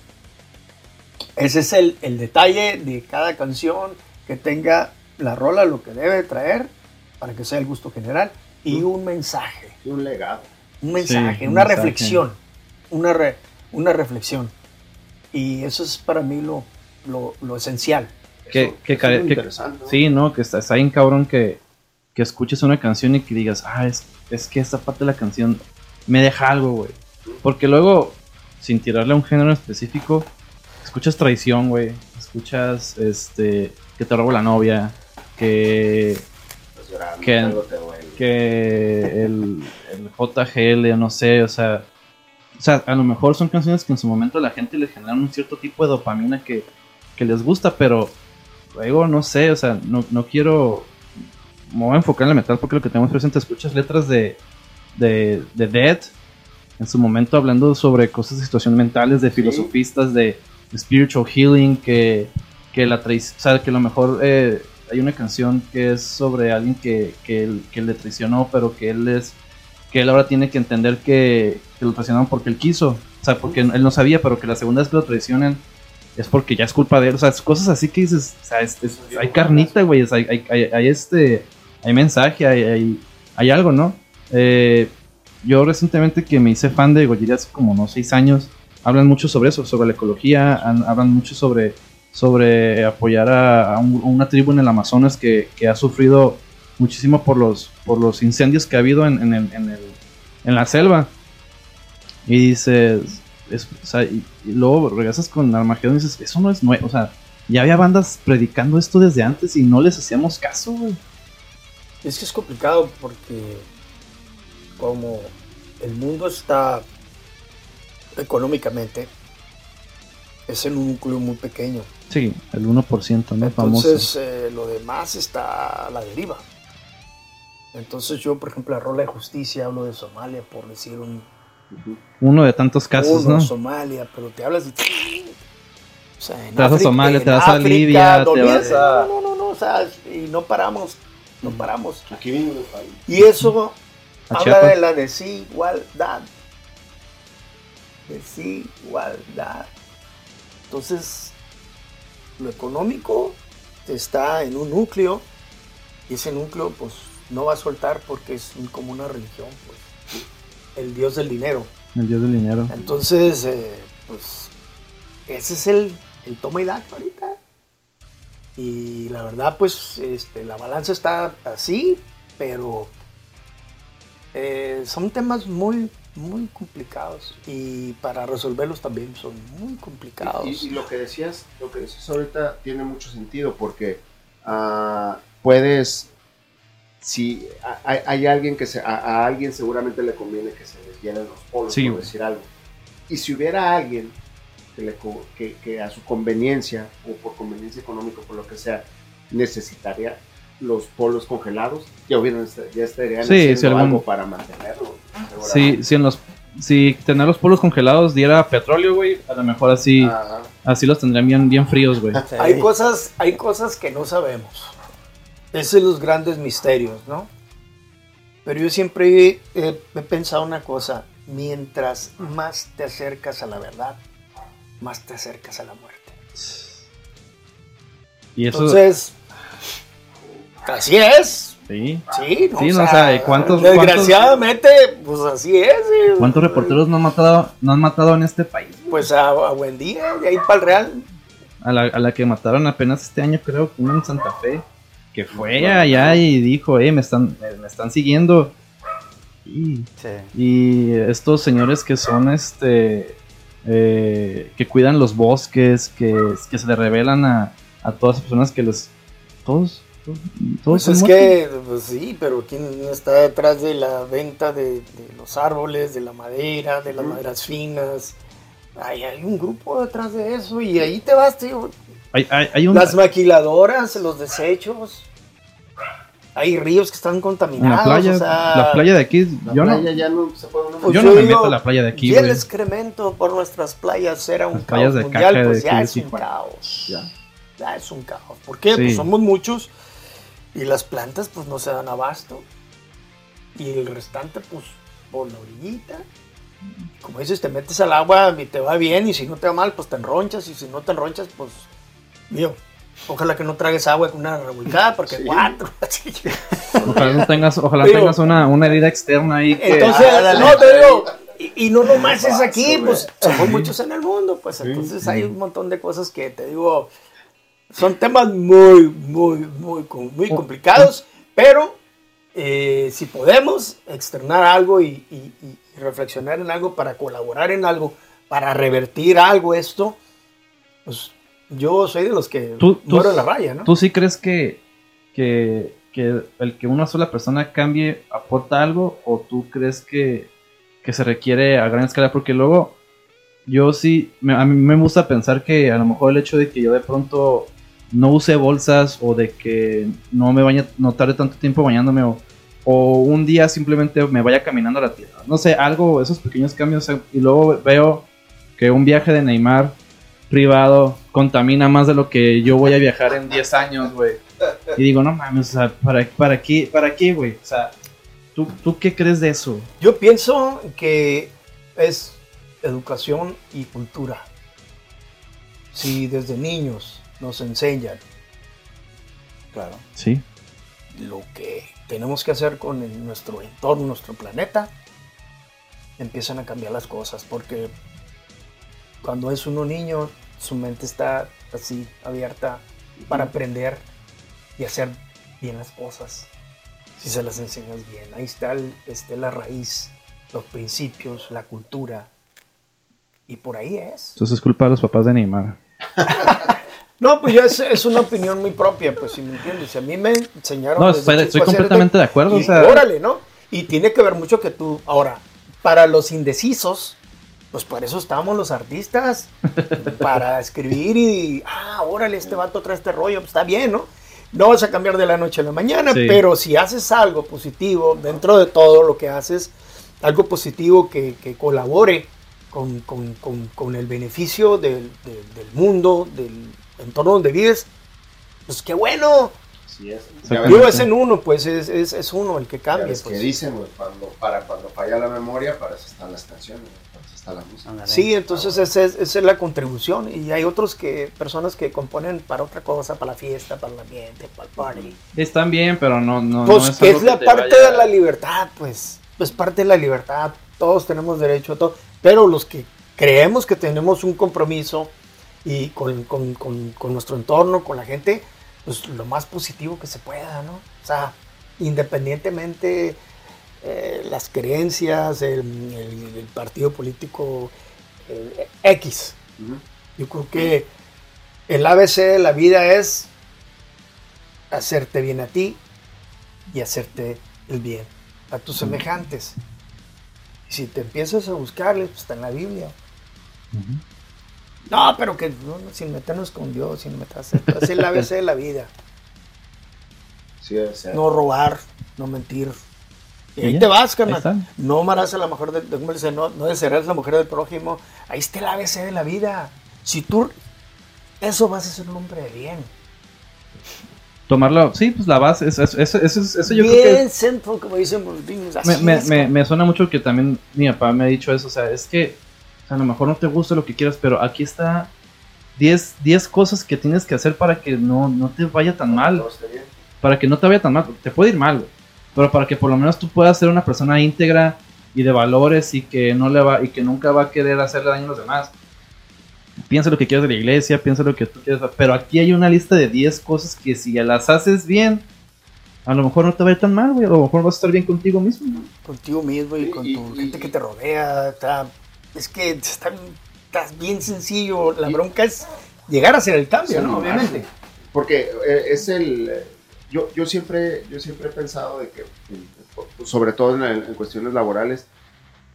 ese es el, el detalle de cada canción que tenga la rola, lo que debe traer para que sea el gusto general y un mensaje. Y un legado. Un mensaje, Sí, un una mensaje. reflexión. Una, re- una reflexión. Y eso es para mí lo, lo, lo esencial. Que- Eso- que eso care- es que- interesante, ¿no? Sí, ¿no? Que está, está bien cabrón que, que escuches una canción y que digas, ah, es, es que esta parte de la canción me deja algo, güey. Porque luego, sin tirarle a un género específico, escuchas traición, güey. Escuchas, este, que te robo la novia, que, llorando, que- algo te duele. que el, el JGL, no sé, o sea, o sea, a lo mejor son canciones que en su momento a la gente le generan un cierto tipo de dopamina que, que les gusta, pero luego no sé, o sea, no, no quiero, me voy a enfocar en el metal porque lo que tenemos presente, escuchas letras de, de, de Dead, en su momento hablando sobre cosas de situación mentales, de filosofistas, de, de spiritual healing, que, que la traición, o sea, que a lo mejor eh, hay una canción que es sobre alguien que, que, le traicionó, pero que él es que él ahora tiene que entender que, lo traicionaron porque él quiso. O sea, porque él no sabía, pero que la segunda vez que lo traicionan es porque ya es culpa de él. O sea, cosas así que dices, o sea, hay carnita, güey. Hay, hay, hay- este, hay mensaje, hay, hay, algo, ¿no? Eh, yo recientemente que me hice fan de Gojira hace como unos seis años, hablan mucho sobre eso, sobre la ecología, hablan mucho sobre, sobre apoyar a, un- una tribu en el Amazonas que, ha sufrido muchísimo por los, por los incendios que ha habido en, en, el- en el- en la selva. Y dices, y, luego regresas con Armagedón y dices, eso no es nuevo, o sea, ya había bandas predicando esto desde antes y no les hacíamos caso. Es que es complicado porque como el mundo está económicamente, es en un núcleo muy pequeño. Sí, el 1%, ¿no? Famoso. Entonces eh, lo demás está a la deriva. Entonces yo, por ejemplo, la rola de justicia hablo de Somalia, por decir un Uno de tantos casos, uno, ¿no? Somalia, pero te hablas de... O sea, en Te vas a Somalia, te vas a África, Libia, te donde- vas a- No, no, no, o sea, y no paramos, no paramos. Aquí. Y eso habla Chiapas. de la desigualdad. Desigualdad. Entonces, lo económico está en un núcleo y ese núcleo pues no va a soltar porque es como una religión, pues. El dios del dinero. El dios del dinero. Entonces, eh, pues ese es el, el toma y daca ahorita. Y la verdad, pues este, la balanza está así, pero eh, son temas muy, muy complicados. Y para resolverlos también son muy complicados. Y, y lo que decías, lo que decías ahorita tiene mucho sentido porque ah, puedes, si a- hay, hay alguien que se, a, a alguien seguramente le conviene que se les llenen los polos, Sí, por decir algo. Y si hubiera alguien que, le co- que, que a su conveniencia o por conveniencia económica, por lo que sea, necesitaría los polos congelados, ya hubieran ya estarían Sí, haciendo si algún- algo para mantenerlo. Sí, si en los si tener los polos congelados diera petróleo, güey, a lo mejor así Ajá. así los tendrían bien bien fríos, güey. Sí. Hay cosas, hay cosas que no sabemos. Esos son los grandes misterios, ¿no? Pero yo siempre he, he pensado una cosa, mientras más te acercas a la verdad, más te acercas a la muerte. Y eso Entonces, así es. sí. Sí, ¿no? Sí, no, o sea, ¿y cuántos- desgraciadamente, pues así es. eh. ¿Cuántos reporteros no han matado no han matado en este país? Pues a, a buen día, de ahí para el Real. A la, a la que mataron apenas este año, creo, una en Santa Fe, que fue allá y dijo, eh, me están, me, me están siguiendo. Y, Sí. y estos señores que son, este, eh, que cuidan los bosques, que, que se le revelan a, a todas las personas que les... Todos Pues es que, pues sí, pero ¿quién está detrás de la venta de, de los árboles, de la madera, de las maderas finas? Hay, hay un grupo detrás de eso y ahí te vas, tío. Hay, hay, hay un... Las maquiladoras, los desechos. Hay ríos que están contaminados. la playa, o sea, la playa de aquí, La yo no, playa ya no se puede Pues yo yo no me digo, meto a la playa de aquí, y el excremento por nuestras playas era un Las caos mundial, pues de ya aquí, es un caos. Ya. Ya es un caos. ¿Por qué? Sí. Pues somos muchos y las plantas pues no se dan abasto. Y el restante pues por la orillita. Como dices, te metes al agua y te va bien y si no te va mal pues te enronchas y si no te enronchas pues... Mío, ojalá que no tragues agua con una revolcada porque Sí. cuatro. Ojalá no tengas, ojalá Digo, tengas una, una herida externa ahí que... Entonces, Ah, dale. no, te digo, y, y no nomás es aquí, pues somos muchos en el mundo, pues Sí. entonces hay un montón de cosas que te digo, son temas muy, muy, muy, muy complicados, pero eh, si podemos externar algo y, y- y reflexionar en algo para colaborar en algo, para revertir algo esto, pues yo soy de los que Tú- tú- muero en la raya, ¿no? ¿Tú sí crees que, que, que el que una sola persona cambie aporta algo o tú crees que, que se requiere a gran escala? Porque luego yo sí, me- a mí me gusta pensar que a lo mejor el hecho de que yo de pronto no use bolsas o de que no me vaya, no tarde tanto tiempo bañándome o, un día simplemente me vaya caminando a la tienda. No sé, algo, esos pequeños cambios eh, y luego veo que un viaje de Neymar privado contamina más de lo que yo voy a viajar en 10 años, güey. Y digo, no mames, o sea, ¿para, para qué, para qué, güey? O sea, ¿Tú, ¿Tú qué crees de eso? Yo pienso que es educación y cultura. Si desde niños nos enseñan Claro. Sí. lo que tenemos que hacer con el- nuestro entorno, nuestro planeta, empiezan a cambiar las cosas. Porque cuando es uno niño, su mente está así abierta para aprender y hacer bien las cosas. Si se las enseñas bien, ahí está, el- este, la raíz, los principios, la cultura. Y por ahí es. Entonces es culpa de los papás de Neymar. No, pues ya es, es una opinión muy propia, pues si me entiendes. A mí me enseñaron. No, estoy- completamente de acuerdo, Y, o sea- órale, ¿no? Y tiene que ver mucho que tú. Ahora, para los indecisos, pues por eso estamos los artistas. para escribir y. Ah, órale, este vato trae este rollo, pues está bien, ¿no? No vas a cambiar de la noche a la mañana, Sí. pero si haces algo positivo dentro de todo lo que haces, algo positivo que, que colabore con, con- con- con el beneficio del, del- del mundo, del entorno donde vives, pues qué bueno. Así es. Digo, es en uno, pues es, es, es uno el que cambia. que pues. dicen, güey, cuando, para cuando falla la memoria, para eso están las canciones, para eso está la música. Sí, entonces esa es, esa es la contribución. Y hay otros que, personas que componen para otra cosa, para la fiesta, para el ambiente, para el party. Están bien, pero no, no, Pues no que es la te parte vaya- de la libertad, pues. Pues parte de la libertad. Todos tenemos derecho a todo. Pero los que creemos que tenemos un compromiso y con, con- con- con nuestro entorno, con la gente, pues lo más positivo que se pueda, ¿no? O sea, independientemente eh, las creencias, el, el- el partido político eh, X. Yo creo que el ABC de la vida es hacerte bien a ti y hacerte el bien a tus semejantes. Y si te empiezas a buscarles, pues está en la Biblia. Ujú. No, pero que no, no, sin meternos con Dios, sin meterse. Es el ABC de la vida. Sí, debe ser. No robar, no mentir. Y ahí ya, te vas, carnal. No amarás a la mujer del, ¿cómo dice? No, no desearás a la mujer del prójimo. Ahí está el ABC de la vida. Si tú eso vas a ser un hombre de bien. Tomarlo, sí, pues la base, eso, eso, eso, eso, yo bien creo que simple, como dicen los gringos. Así me, me, es, me, me suena mucho que también mi papá me ha dicho eso, o sea, es que o sea, a lo mejor no te gusta lo que quieras, pero aquí está 10, 10 cosas que tienes que hacer para que no, no te vaya tan mal, para que no te vaya tan mal, te puede ir mal, güey, pero para que por lo menos tú puedas ser una persona íntegra y de valores y que no le va y que nunca va a querer hacerle daño a los demás. Piensa lo que quieras de la iglesia, piensa lo que tú quieras, pero aquí hay una lista de 10 cosas que si las haces bien, a lo mejor no te va a ir tan mal, güey, a lo mejor vas a estar bien contigo mismo. ¿no? Contigo mismo y Y- con tu y- gente que te rodea. está- es que está, está bien sencillo. La bronca es llegar a hacer el cambio, Sí, ¿no? Obviamente. Porque eh, es el. eh, Yo, yo, siempre, yo siempre he pensado de que, eh, sobre todo en, en cuestiones laborales,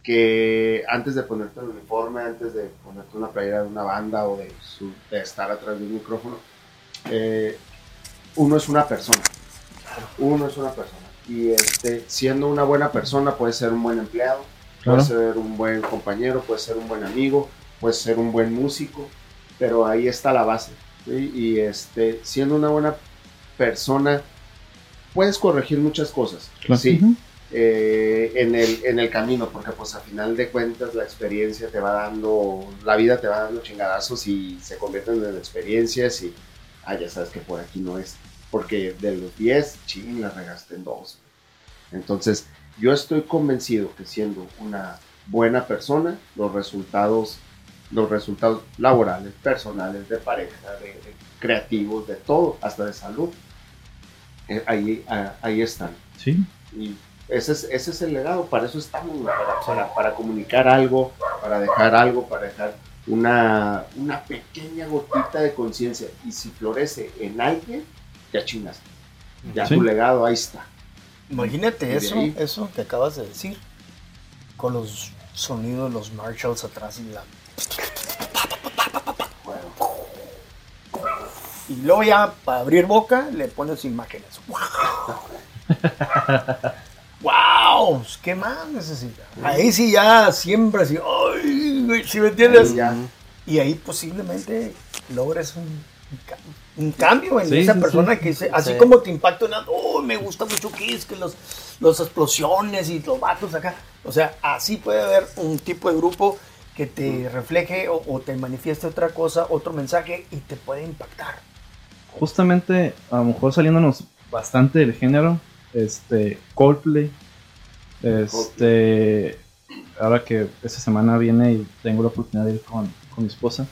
que antes de ponerte el uniforme, antes de ponerte una playera de una banda o de, su- de estar atrás de un micrófono, eh, uno es una persona. Uno es una persona. Y este, siendo una buena persona, puede ser un buen empleado, Claro. puede ser un buen compañero, puede ser un buen amigo, puede ser un buen músico, pero ahí está la base. ¿sí? Y este, siendo una buena persona, puedes corregir muchas cosas. Claro. Sí, Ujú. eh, en, el, en el camino, porque pues a final de cuentas la experiencia te va dando, la vida te va dando chingadazos y se convierten en experiencias y, ah, ya sabes que por aquí no es, porque de los 10, ching, la regaste en dos. Entonces, yo estoy convencido que siendo una buena persona, los resultados, los resultados laborales, personales, de pareja, de, de creativos, de todo, hasta de salud, eh, ahí, ah, ahí están. Sí. Y ese es, ese es el legado, para eso estamos, para, para, para comunicar algo, para dejar algo, para dejar una, una pequeña gotita de conciencia. Y si florece en alguien, ya chingaste. Ya Sí. tu legado ahí está. Imagínate de eso, ahí- eso que acabas de decir. Con los sonidos, los Marshalls atrás y la. Y luego ya para abrir boca le pones imágenes. ¡Wow! ¿Qué más necesita? Ahí sí ya siempre así. ¡Ay! güey", ¿Sí me entiendes? Ahí ya. Y ahí posiblemente logres un un ca- un cambio en Sí, esa sí, persona sí. que dice, así Sí. como te impacta una, oh, me gusta mucho Kiss, que los, los explosiones y los vatos acá. O sea, así puede haber un tipo de grupo que te refleje o, o te manifieste otra cosa, otro mensaje y te puede impactar. Justamente, a lo mejor saliéndonos bastante del género, este, Coldplay, este, ahora que esta semana viene y tengo la oportunidad de ir con, con mi esposa,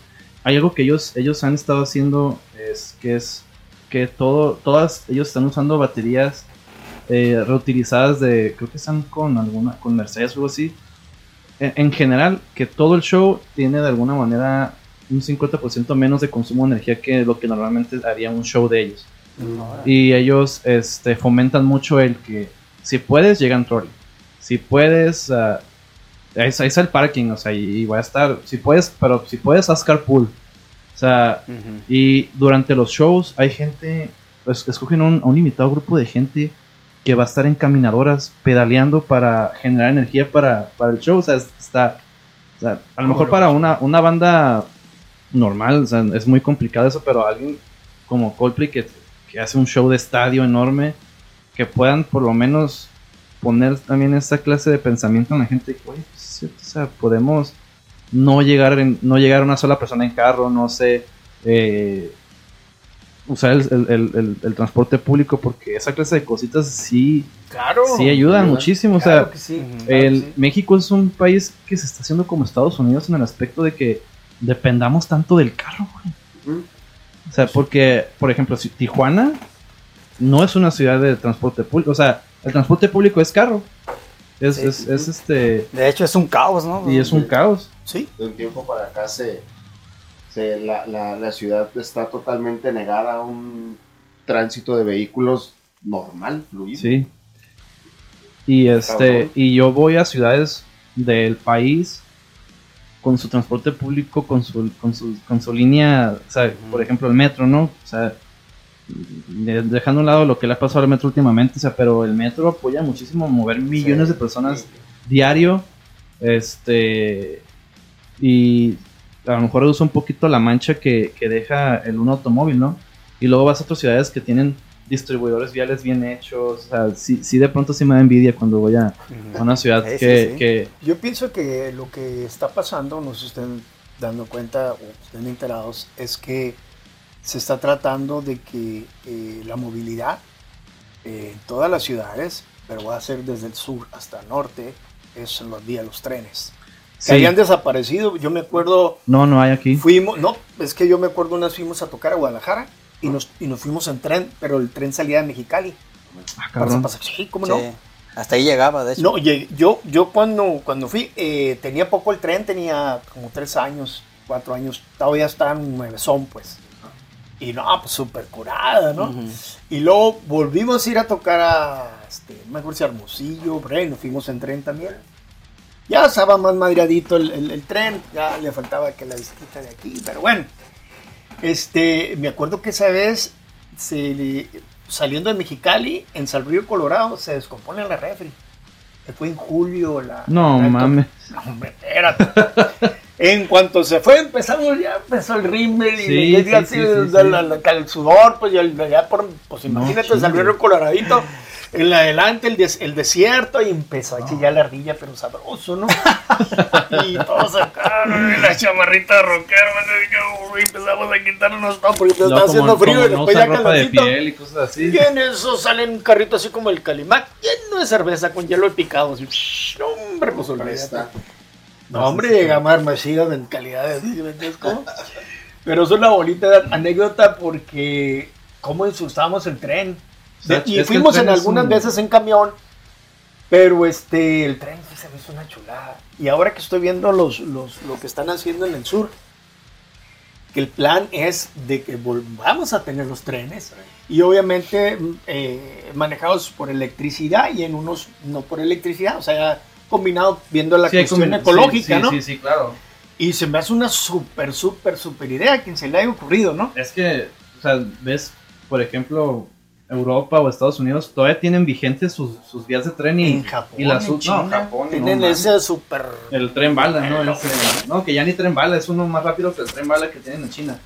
hay algo que ellos, ellos han estado haciendo, es que es que todo, todas, ellos están usando baterías eh, reutilizadas de, creo que están con alguna, con Mercedes o algo así. En, en general, que todo el show tiene de alguna manera un 50% menos de consumo de energía que lo que normalmente haría un show de ellos. Y ellos este, fomentan mucho el que si puedes, llega en trolley. Si puedes, ah, ahí, está- ahí está el parking, o sea, y, y va a estar. Si puedes, pero si puedes, haz carpool. O sea, y durante los shows hay gente, pues escogen un, limitado grupo de gente que va a estar en caminadoras pedaleando para generar energía para, para el show. O sea, es- está, o sea, a lo mejor para una, una banda normal, o sea, es muy complicado eso, pero alguien como Coldplay que, que hace un show de estadio enorme, que puedan por lo menos poner también esta clase de pensamiento en la gente, oye, es cierto, o sea, podemos no llegar en, no llegar una sola persona en carro, no sé, eh, usar el, el- el- el- el transporte público, porque esa clase de cositas sí, Claro. sí ayudan ayudan. muchísimo, o sea, que sí. Ujú. claro que el, sí. México es un país que se está haciendo como Estados Unidos en el aspecto de que dependamos tanto del carro, güey. O sea, porque, por ejemplo, si Tijuana no es una ciudad de transporte público, o sea, el transporte público es carro. Es, Sí. es, es este. De hecho, es un caos, ¿no? Y es un caos. Sí. De un tiempo para acá se, se- la, la- la ciudad está totalmente negada a un tránsito de vehículos normal, fluido. Sí. Y este. Y yo voy a ciudades del país con su transporte público, con su, con su, con su línea, o sea, por ejemplo, el metro, ¿no? O sea, dejando a un lado lo que le ha pasado al metro últimamente, o sea, pero el metro apoya muchísimo a mover millones Sí. de personas diario, este, y a lo mejor reduce un poquito la mancha que, que deja el un automóvil, ¿no? Y luego vas a otras ciudades que tienen distribuidores viales bien hechos, o sea, sí, sí de pronto sí me da envidia cuando voy a, a una ciudad Sí, sí, que, sí. que Yo pienso que lo que está pasando, no sé si estén dando cuenta o estén enterados, es que se está tratando de que eh, la movilidad eh, en todas las ciudades, pero va a ser desde el sur hasta el norte, es en los días los trenes. Que sí. habían desaparecido, yo me acuerdo, no, no hay aquí. fuimos, no, es que yo me acuerdo una vez fuimos a tocar a Guadalajara y nos, y nos fuimos en tren, pero el tren salía de Mexicali. Ah, Para pasar- sí, ¿cómo Sí. no? Hasta ahí llegaba, de hecho. No, llegué- yo, yo cuando, cuando fui, eh, tenía poco el tren, tenía como tres años, cuatro años, todavía estaba en nuevezón, pues. Y no, pues súper curada, ¿no? Y luego volvimos a ir a tocar a, este, no me acuerdo si Hermosillo, ahí, nos fuimos en tren también. Ya estaba más madreadito el, el- el tren, ya le faltaba que la visita de aquí, pero bueno. Este, me acuerdo que esa vez, se saliendo de Mexicali, en San Río Colorado, se descompone la refri. Que Fue en julio la... No la- mames. No, hombre, espérate. en cuanto se fue, empezamos ya, empezó el rímel y Sí, el sudor, pues ya, ya por, pues imagínate, chingue. San Río Coloradito, en la adelante el, des- el desierto y empezó a chillar la ardilla, pero sabroso, ¿no? y todos ¿no? y la chamarrita rockera, y empezamos a quitarnos todo porque estaba haciendo frío como y no después ya ropa de piel y cosas así. Y en eso sale un carrito así como el Calimac, lleno de cerveza con hielo de picado. Así, no, hombre, pues Ahí olvídate. No, hombre, llegamos armacidos en calidad de ¿me entiendes cómo? Pero es una bonita anécdota porque cómo insultábamos el tren. De- y fuimos en algunas un- veces en camión, pero este el tren se me hizo una chulada. Y ahora que estoy viendo los, los, lo que están haciendo en el sur, que el plan es de que volvamos a tener los trenes y obviamente mm, eh, manejados por electricidad y en unos no por electricidad, o sea, combinado viendo la Sí, cuestión ecológica, sí, ¿no? Sí, sí, claro. Y se me hace una súper, súper, súper idea a quien se le haya ocurrido, ¿no? Es que, o sea, ves, por ejemplo, Europa o Estados Unidos todavía tienen vigentes sus, sus vías de tren y, en Japón, y la en China, no, Japón, tienen no, ese súper... El tren bala, ¿no? Ese- no, que ya ni tren bala, es uno más rápido que el tren bala que tienen en China.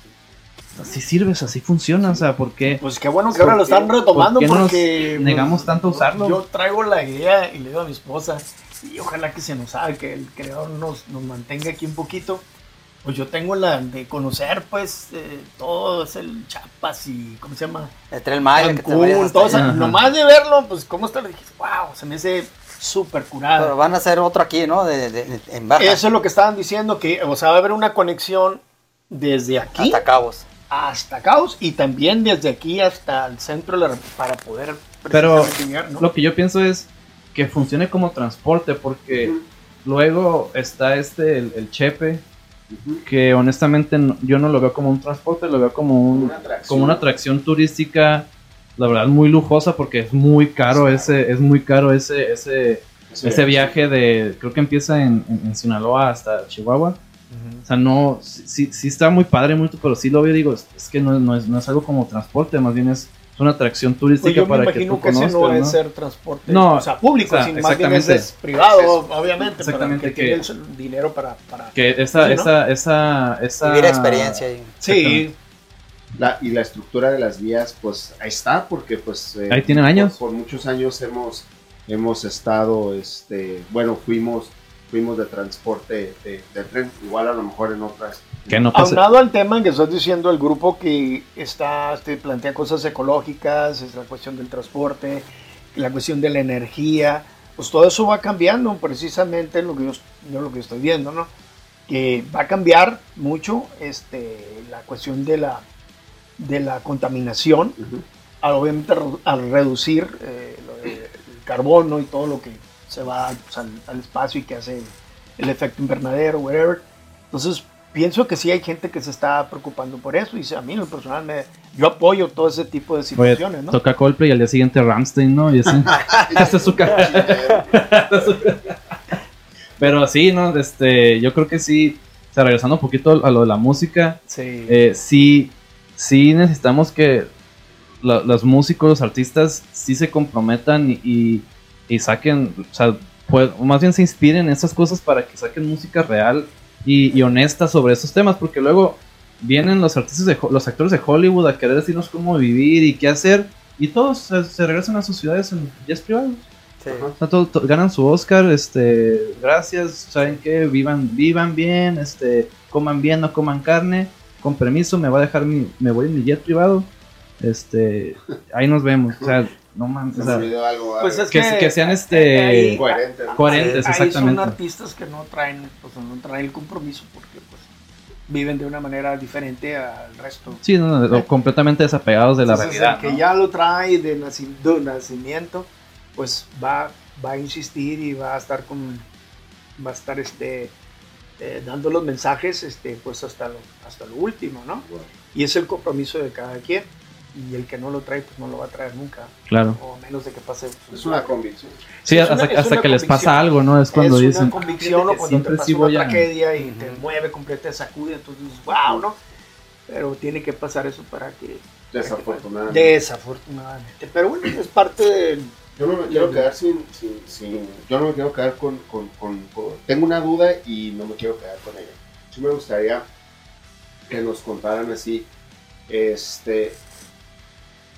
así sirves, así funciona, o sea, ¿por qué? Pues qué bueno que ahora lo están retomando por qué nos porque pues, negamos tanto a usarlo? Yo traigo la idea y le digo a mi esposa, y ojalá que se nos haga, que el creador nos, nos mantenga aquí un poquito. Pues yo tengo la de conocer, pues, eh, todo es el Chapas y, ¿cómo se llama? El Tren Maya nomás de verlo, pues, ¿cómo está? Dije, wow, se me hace súper Pero curado. van a hacer otro aquí, ¿no? De, de- de- en baja. Eso es lo que estaban diciendo, que, o sea, va a haber una conexión desde aquí Hasta cabos. hasta Caos y también desde aquí hasta el centro de la- para poder Pero precisamente llegar, ¿no? Lo que yo pienso es que funcione como transporte, porque luego está este, el, el Chepe, Ujú. que honestamente no- yo no lo veo como un transporte, lo veo como, un, Una atracción. como una atracción turística, la verdad muy lujosa, porque es muy caro Sí. ese, es muy caro ese, ese, Ese- ese viaje de, creo que empieza en, en- en Sinaloa hasta Chihuahua. O sea, no, sí, sí, sí está muy padre, muy, pero sí lo veo digo, es, es que no, no es, no es algo como transporte, más bien es una atracción Pues turística me para que tú que, conozcas, no ¿no? es ser transporte No, o sea, público, o sea, sino más bien es privado, obviamente, Exactamente, para que, que- tenga el dinero para... para... Que esa, Sí, ¿no? esa, esa, esa... Vivir experiencia ahí. Sí, La, y la estructura de las vías, pues ahí está, porque pues... eh, Ahí tienen años. Por, por muchos años hemos, hemos estado, este, bueno, fuimos, fuimos de transporte de, de tren, igual a lo mejor en otras... Que no pase. aunado al tema en que estás diciendo, el grupo que está, este, plantea cosas ecológicas, es la cuestión del transporte, la cuestión de la energía, pues todo eso va cambiando precisamente lo que yo, yo lo que estoy viendo, ¿no? Que va a cambiar mucho este, la cuestión de la, de la contaminación, Ujú. al, obviamente al reducir eh, el carbono y todo lo que se va pues, al, al espacio y que hace el efecto invernadero, whatever. Entonces, pienso que sí hay gente que se está preocupando por eso y a mí en lo personal me, yo apoyo todo ese tipo de Oye, situaciones, ¿no? toca Coldplay y al día siguiente Ramstein, ¿no? Y así. Esta es su. Pero sí, ¿no? Este, yo creo que sí, o sea, regresando un poquito a lo de la música, Sí. eh, sí, sí necesitamos que la- los músicos, los artistas, sí se comprometan y, y- y saquen, o sea, pues, o más bien se inspiren en esas cosas para que saquen música real y, y honesta sobre esos temas, porque luego vienen los artistas, de, los actores de Hollywood a querer decirnos cómo vivir y qué hacer, y todos se, se regresan a sus ciudades en jets privados. Sí. O sea, todo- to- ganan su Oscar, este, gracias, saben que vivan, vivan bien, este, coman bien, no coman carne, con permiso, me va a dejar mi, me voy en mi jet privado, este, ahí nos vemos, o sea, no mames, o sea, algo. Pues es que, que sean este, ahí- coherente. coherentes, Ahí son exactamente. artistas que no traen, pues, no traen el compromiso porque pues, viven de una manera diferente al resto. sí, no, no, completamente desapegados de la Entonces, realidad, el que ¿no? ya lo trae de, naci- de nacimiento, pues va, va a insistir y va a estar con, va a estar este, eh, dando los mensajes, este, pues hasta lo, hasta lo último, ¿no? Bueno. Y es el compromiso de cada quien. Y el que no lo trae, pues no lo va a traer nunca. claro. O menos de que pase. pues, Es una convicción. Sí, Es hasta, una- es hasta que les pasa algo, ¿no? Es cuando es dicen, una convicción "Ah, o cuando te pasa sí una a... tragedia y te Ujú. mueve completamente, te sacude, entonces dices, wow, ¿no? Pero tiene que pasar eso para que... Desafortunadamente. Desafortunadamente. Pero bueno, es parte del... Yo no me quiero quedar sin, sin, sin- yo no me quiero quedar con, con, con- con- tengo una duda y no me quiero quedar con ella. Sí me gustaría que nos contaran así, este,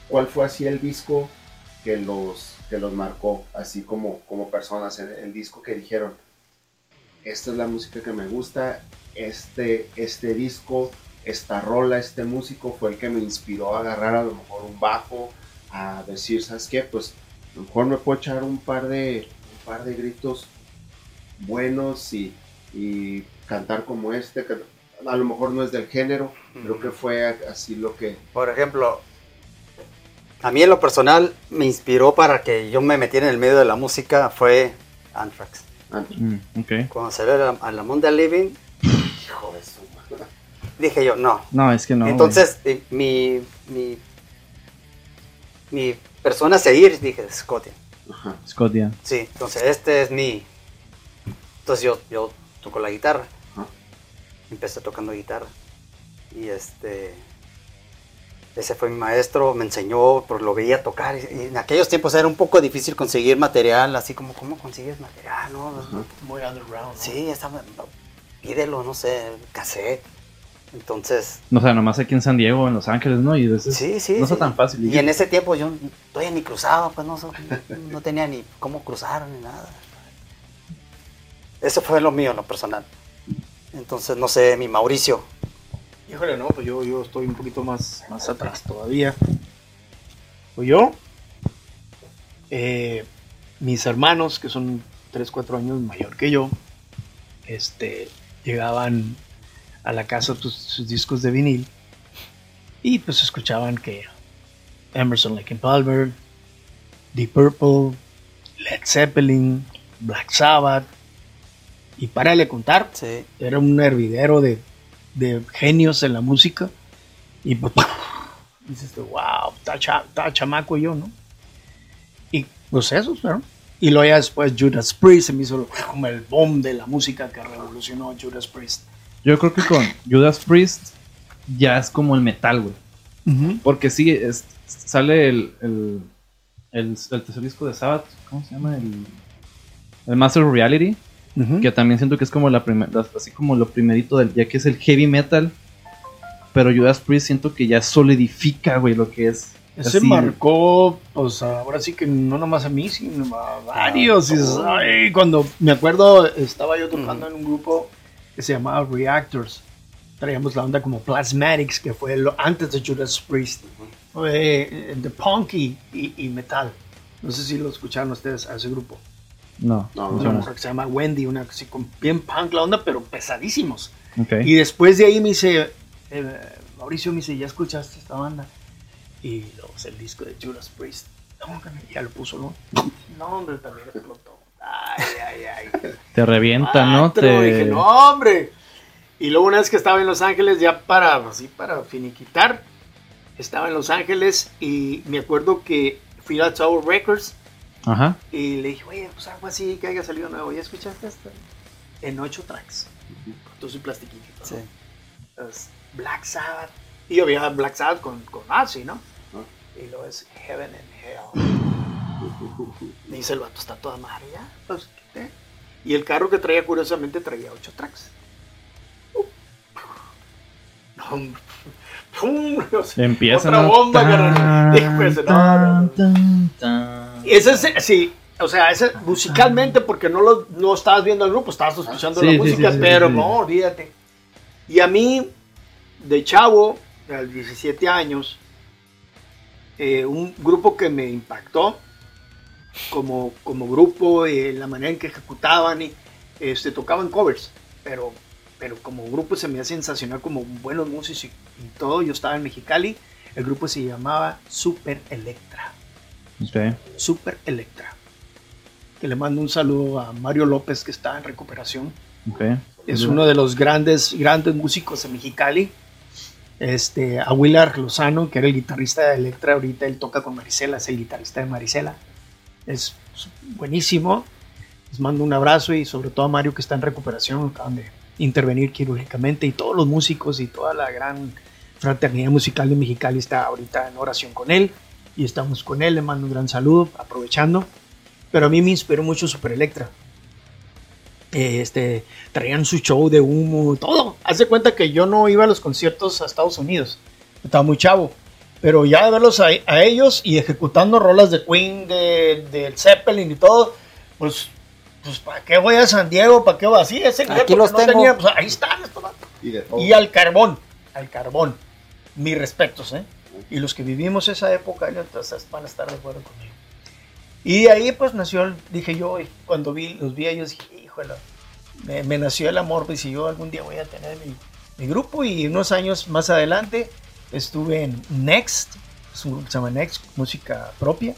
cuál fue así el disco que los, que los marcó, así como, como personas, el, el disco que dijeron, esta es la música que me gusta, este, este disco, esta rola, este músico fue el que me inspiró a agarrar a lo mejor un bajo, a decir, ¿sabes qué? Pues a lo mejor me puedo echar un par de, un par de gritos buenos y, y cantar como este, que a lo mejor no es del género, creo que fue así lo que... Por ejemplo, a mí en lo personal me inspiró para que yo me metiera en el medio de la música fue Anthrax. Mm, ok. Cuando salió a la, a la Monda Living, hijo de su madre, dije yo, no. No, es que no. Entonces, eh, mi, mi, mi persona a seguir, dije, Scotty. Ajá. Scott, ya. Sí, entonces este es mi... Entonces yo, yo toco la guitarra. Ajá. Empecé tocando guitarra. Y este... Ese fue mi maestro, me enseñó, pues lo veía tocar. Y en aquellos tiempos era un poco difícil conseguir material, así como, ¿cómo consigues material? No. Muy underground. ¿no? Sí, estaba, pídelo, no sé, cassette. Entonces, No, o sea, nomás aquí en San Diego, en Los Ángeles, ¿no? Y es- sí, sí. no está sí. tan fácil. Y en ese tiempo yo todavía ni cruzaba, pues no, no tenía ni cómo cruzar ni nada. Eso fue lo mío, lo personal. Entonces, no sé, mi Mauricio. Híjole, no, pues yo, yo estoy un poquito más, más atrás todavía. Pues yo, eh, mis hermanos, que son 3, 4 años mayor que yo, este, llegaban a la casa sus, sus discos de vinil y pues escuchaban que Emerson, Lake and Palmer, Deep Purple, Led Zeppelin, Black Sabbath, y para de contar, Sí. era un hervidero de, de genios en la música. Y pues, dices wow, está, cha- chamaco yo, ¿no? Y pues eso, ¿no? Y luego ya después Judas Priest se me hizo como el boom de la música que revolucionó a Judas Priest. Yo creo que con Judas Priest ya es como el metal, güey. Porque sí, es- sale el, el, el, el tercer disco de Sabbath, ¿cómo se llama? El, el Master of Reality, Que también siento que es como la primer- la- así como lo primerito del, ya que es el heavy metal, pero Judas Priest siento que ya solidifica, güey, lo que es. Ese así, marcó, pues ahora sí que no nomás a mí, sino a varios. Y dices, ay, cuando me acuerdo, estaba yo tocando en un grupo que se llamaba Reactors. Traíamos la onda como Plasmatics, que fue lo, antes de Judas Priest. Fue eh, de punk y, y- y metal. No sé si lo escucharon ustedes a ese grupo. No, No, no Una mujer que se llama Wendy, una así con bien punk la onda, pero pesadísimos. Ok. Y después de ahí me dice, eh, Mauricio me dice, ¿ya escuchaste esta banda? Y luego el disco de Judas Priest. No, ya lo puso, ¿no? No, hombre, también explotó. Ay, ay, ay. Te revienta, ¿no? Te... Dije, no, hombre. Y luego una vez que estaba en Los Ángeles, ya para, así, para finiquitar, estaba en Los Ángeles y me acuerdo que fui a Tower Records Ajá. y le dije, oye, pues algo así que haya salido nuevo. ¿Ya escuchaste esto? En ocho tracks. Con todo su plastiquito. ¿no? Sí. Es Black Sabbath. Y yo había Black Sabbath con, con Ozzy, ¿no? Y luego es Heaven and Hell. Me dice el vato, está toda madre ya. Pues, ¿qué? Y el carro que traía, curiosamente, traía ocho tracks. Uh. No. Pum, Empieza, Otra bomba, Tan, carnal. Tan, tan. Ese es, sí, o sea, ese musicalmente, porque no, lo, no estabas viendo el grupo, estabas escuchando Sí, la sí, música, sí, pero no, olvídate. Y a mí, de chavo, a los 17 años, eh, un grupo que me impactó como, como grupo, eh, la manera en que ejecutaban y este, tocaban covers, pero, pero como grupo se me hacía sensacional como buenos músicos y, y todo. Yo estaba en Mexicali, el grupo se llamaba Super Electra. Ok. Super Electra. Que le mando un saludo a Mario López que está en recuperación. Ok. Es uno de los grandes, grandes músicos de Mexicali. Este, a Willard Lozano, que era el guitarrista de Electra, ahorita él toca con Marisela, es el guitarrista de Marisela. Es buenísimo. Les mando un abrazo y sobre todo a Mario que está en recuperación, acaban de intervenir quirúrgicamente y todos los músicos y toda la gran fraternidad musical de Mexicali está ahorita en oración con él y estamos con él, le mando un gran saludo, aprovechando. Pero a mí me inspiró mucho Super Electra. Eh, Este, traían su show de humo, todo. Hace cuenta que yo no iba a los conciertos a Estados Unidos. Estaba muy chavo. Pero ya de verlos a, a ellos y ejecutando rolas de Queen, de, del Zeppelin y todo, pues, pues ¿para qué voy a San Diego? ¿Para qué voy así? Ese Aquí los no tengo. tenía, pues ahí están. Y de. Y al carbón, al carbón. Mis respetos, ¿eh? Y los que vivimos esa época, entonces van a estar de acuerdo conmigo. Y de ahí pues nació, el- dije yo, y cuando vi, los vi a ellos, dije, híjole, me, me nació el amor, pues si yo algún día voy a tener mi, mi grupo y unos años más adelante estuve en Next, es un grupo que se llama Next, música propia,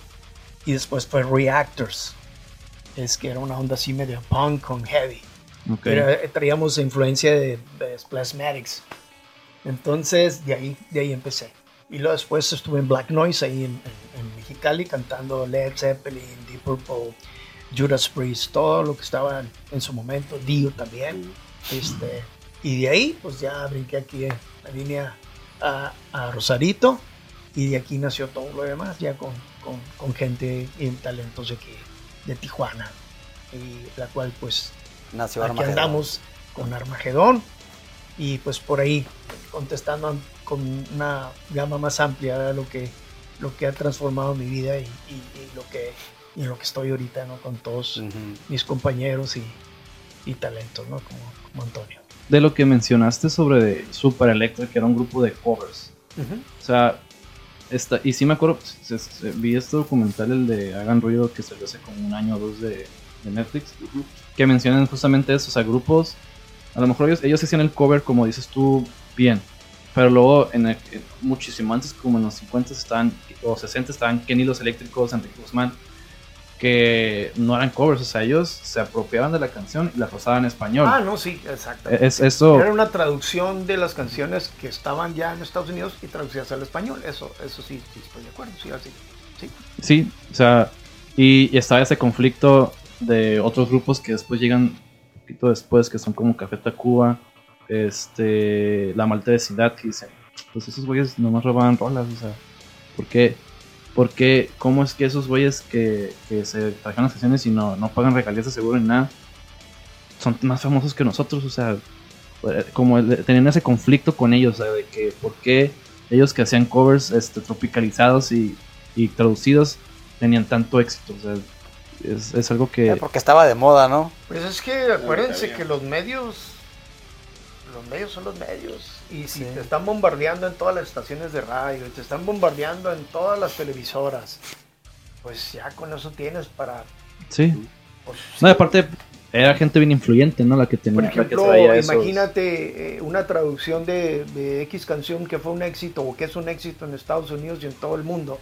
y después fue Reactors, es que era una onda así medio punk con heavy. Ok. Era- eh, traíamos influencia de, de. Entonces, de ahí, de ahí empecé. Y luego después estuve en Black Noise, ahí en, en- en Mexicali, cantando Led Zeppelin, Deep Purple, Judas Priest, todo lo que estaba en, en su momento, Dio también. Este, y de ahí, pues ya brinqué aquí, eh, me vine a, a- a Rosarito, y de aquí nació todo lo demás, ya con, con, con gente y talentos de aquí, de Tijuana, y la cual pues Nació aquí Armagedón. andamos con Armagedón y pues por ahí contestando con una gama más amplia de lo que, lo que ha transformado mi vida y, y- y lo que, y en lo que estoy ahorita, ¿no? Con todos mis compañeros y, y talentos, ¿no? Como, como Antonio. De lo que mencionaste sobre Super Electric, que era un grupo de covers. O sea, esta, y sí me acuerdo, se- se- vi este documental, el de Hagan Ruido, que salió hace como un año o dos de, de Netflix, que mencionan justamente eso, o sea, grupos, a lo mejor ellos, ellos hacían el cover, como dices tú, bien, pero luego, en, el- en- muchísimo antes, como en los 50 estaban, o 60 estaban Kenny Los Eléctricos, Enrique Guzmán, que no eran covers, o sea, ellos se apropiaban de la canción y la pasaban en español. Ah, no, sí, exacto. es, eso, Era una traducción de las canciones que estaban ya en Estados Unidos y traducidas al español. Eso, eso sí, sí estoy de acuerdo. Sí, así. Sí. Sí, o sea, y, y estaba ese conflicto de otros grupos que después llegan un poquito después, que son como Café Tacuba, este, La Malta Vecindad, que dicen, pues esos güeyes nomás robaban rolas, o sea, ¿por qué? ¿Por qué? ¿Cómo es que esos güeyes que, que se trajeron las canciones y no, no pagan regalías de seguro ni nada, son más famosos que nosotros? O sea, como el- tenían ese conflicto con ellos, o sea, de que por qué ellos que hacían covers este, tropicalizados y, y traducidos tenían tanto éxito. O sea, es, es algo que... Porque estaba de moda, ¿no? Pues es que acuérdense que los medios, los medios son los medios. Y si Sí. te están bombardeando en todas las estaciones de radio, y te están bombardeando en todas las televisoras, pues ya con eso tienes para... Sí. pues, No, aparte, era gente bien influyente, ¿no? La que tenía... Por la que ejemplo, imagínate eh, una traducción de, de X canción que fue un éxito o que es un éxito en Estados Unidos y en todo el mundo.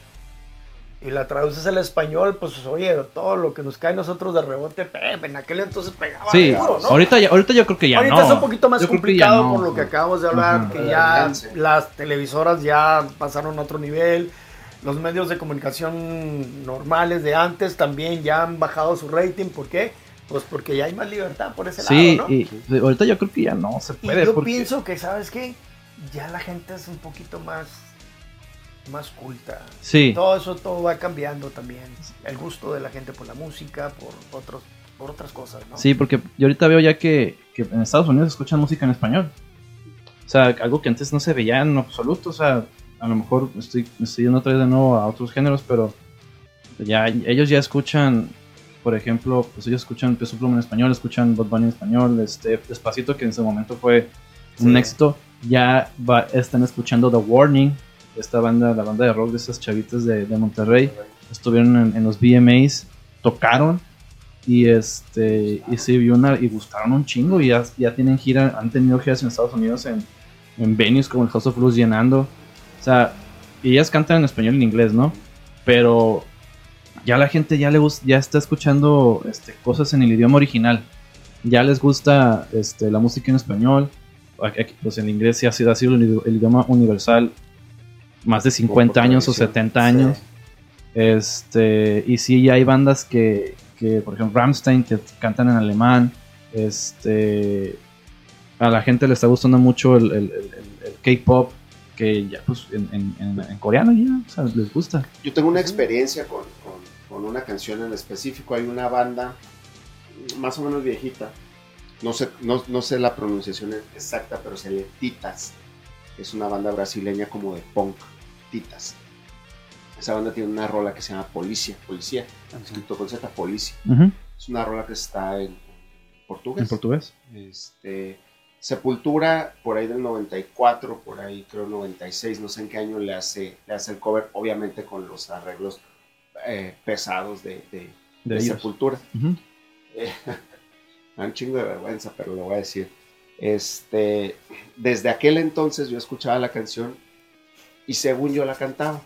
Y la traduces al español, pues oye, todo lo que nos cae a nosotros de rebote, pe- en aquel entonces pegaba Sí, duro, ¿no? ahorita, ya, ahorita yo creo que ya Ahorita no. es un poquito más Yo complicado no. por lo que acabamos de hablar, que ya las televisoras ya pasaron a otro nivel, los medios de comunicación normales de antes también ya han bajado su rating, ¿por qué? Pues porque ya hay más libertad por ese Sí, lado, ¿no? y ahorita yo creo que ya no se Y puede. yo porque- pienso que, ¿sabes qué? Ya la gente es un poquito más, más culta. Sí, Todo eso todo va cambiando también. El gusto de la gente por la música, por otros, por otras cosas, ¿no? sí, porque yo ahorita veo ya que, que en Estados Unidos escuchan música en español. O sea, algo que antes no se veía en absoluto. O sea, a lo mejor estoy, estoy yendo otra vez de nuevo a otros géneros, pero ya ellos ya escuchan, por ejemplo, pues ellos escuchan Peso Pluma en español, escuchan Bad Bunny en español, este Despacito, que en ese momento fue un Sí. éxito. Ya va- están escuchando The Warning, esta banda, la banda de rock de esas chavitas de, de Monterrey. Estuvieron en, los VMAs, tocaron y este y se vio una y gustaron un chingo y ya, ya tienen gira, han tenido giras en Estados Unidos en, en venues como el House of Blues llenando. O sea, y ellas cantan en español y en inglés, ¿no? Pero ya la gente ya le ya está escuchando este, cosas en el idioma original. Ya les gusta este, la música en español. Pues en inglés sí ha sido, el idioma universal más de 50 años o tradición. 70 años. Este, y sí, hay bandas que, que, por ejemplo, Rammstein, que cantan en alemán. Este, a la gente le está gustando mucho el, el- el- K-pop, que ya, pues, en, en- en- en coreano ya, o sea, les gusta. Yo tengo una experiencia con, con- con una canción en específico. Hay una banda más o menos viejita. No sé, no, no sé la pronunciación exacta, pero se lee Titas. Es una banda brasileña como de punk. Titas. Esa banda tiene una rola que se llama Policia. Policía. Escrito con Z, Policia. Ujú, Es una rola que está en portugués. En portugués. Este, Sepultura, por ahí del 94, por ahí creo 96, no sé en qué año le hace, le hace el cover, obviamente con los arreglos eh, pesados de, de- De de ellos. Sepultura. Eh, me da un chingo de vergüenza, pero lo voy a decir. Este, desde aquel entonces yo escuchaba la canción y según yo la cantaba,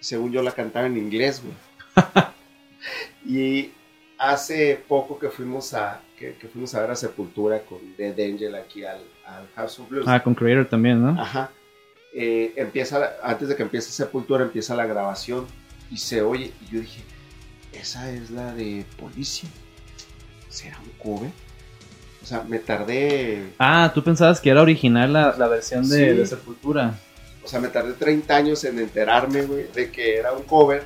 según yo la cantaba en inglés, güey. y hace poco que fuimos a que, que fuimos a ver a Sepultura con Dead Angel aquí al, al House of Blues. Ah, con Creator también, ¿no? Ajá. Eh, empieza, antes de que empiece Sepultura, empieza la grabación y se oye. Y yo dije, esa es la de Policia. ¿Será un cover? O sea, me tardé. Ah, tú pensabas que era original la, la versión de, Sí. de Sepultura. O sea, me tardé 30 años en enterarme, güey, de que era un cover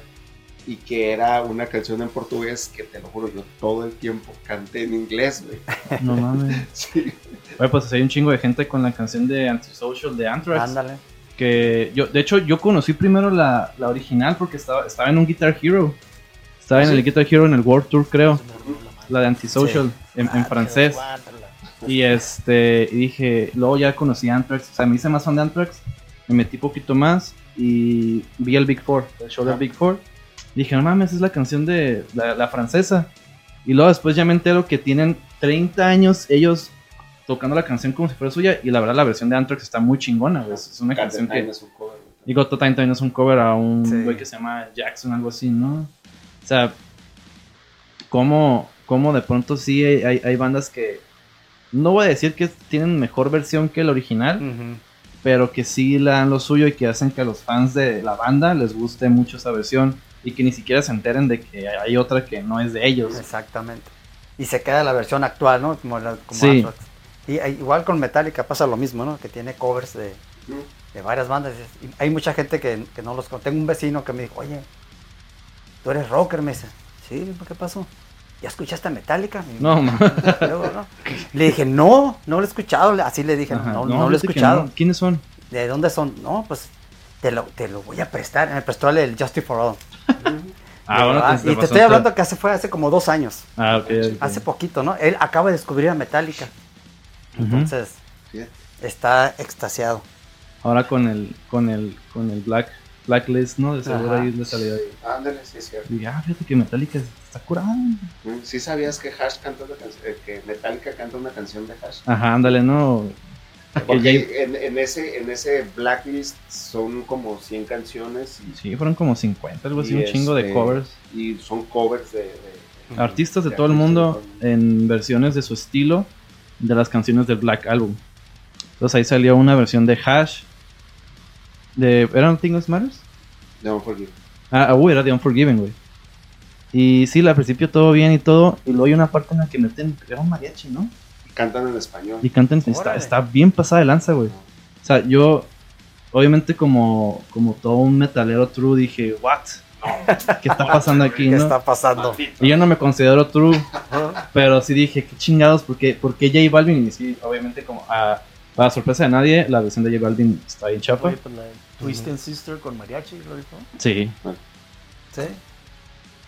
y que era una canción en portugués que te lo juro, yo todo el tiempo canté en inglés, güey. No mames. Sí. Oye, pues hay un chingo de gente con la canción de Antisocial de Anthrax. Ándale. Que yo, de hecho, yo conocí primero la, la original porque estaba, estaba en un Guitar Hero. Estaba en el Guitar Hero en el World Tour, creo. La de Antisocial, en, en francés. Y este, y dije, luego ya conocí Anthrax, o sea, me hice más fan de Anthrax, me metí poquito más y vi el Big Four, el show del Ah. Big Four. Dije, no mames, es la canción de la, la francesa. Y luego después ya me entero que tienen 30 años ellos tocando la canción como si fuera suya. Y la verdad, la versión de Anthrax está muy chingona, güey. Es una canción que. es un cover. Y Got Time también es un cover a un Sí. güey que se llama Jackson, algo así, ¿no? O sea, como, como de pronto sí hay, bandas que no voy a decir que tienen mejor versión que el original, Ujú. Pero que sí le dan lo suyo y que hacen que a los fans de la banda les guste mucho esa versión y que ni siquiera se enteren de que hay otra que no es de ellos. Exactamente. Y se queda la versión actual, ¿no? Como, la, como Sí. Y eh, igual con Metallica pasa lo mismo, ¿no? Que tiene covers de, de varias bandas. Y hay mucha gente que, que no los conoce. Tengo un vecino que me dijo, oye, tú eres rocker, me dice. Sí, ¿qué pasó? ¿Ya escuchaste a Metallica? No, ma. Luego, ¿no? Le dije, no, no lo he escuchado. Así le dije, Ajá. no, no, lo he escuchado. no. ¿Quiénes son? ¿De dónde son? No, pues te lo, te lo voy a prestar. Me prestó el Justice for All. Ah, bueno, te- te y te estoy hablando que hace, fue hace como dos años. Ah, ok. ok. Hace poquito, ¿no? Él acaba de descubrir a Metallica. Entonces, está extasiado. Ahora con el, con el, con el Black, Blacklist, ¿no? De seguro Ajá. ahí le salió ahí. Ándale, sí, es cierto. Y ah, fíjate que Metallica está curado. Mm, ¿Sí sabías que Hash canta una canción, eh, que Metallica canta una canción de Hash? Ajá, ándale, no. Porque hay- en, en ese, en ese blacklist son como 100 canciones y, Sí, fueron como 50, algo así, un chingo de este, covers. y son covers de, de- Artistas de de todo el mundo. en versiones de su estilo de las canciones del Black Album. Entonces ahí salió una versión de Hash. De, ¿Era Nothing Else Matters? de Unforgiven. Ah, uy, era de Unforgiven, güey. Y sí, al principio todo bien y todo. Y luego hay una parte en la que meten, era un mariachi, ¿no? Cantan en español. Y cantan, está, está bien pasada de lanza, güey. O sea, yo, obviamente como, como todo un metalero true, dije, what? ¿Qué está pasando aquí, ¿Qué no? está pasando? Y yo no me considero true, pero sí dije, qué chingados, porque, porque J Balvin, y sí, obviamente como, a, para sorpresa de nadie, la versión de J Balvin está bien chapa. Oye, pues la de Twisted Sister con mariachi, ¿lo dijo? Sí, Sí.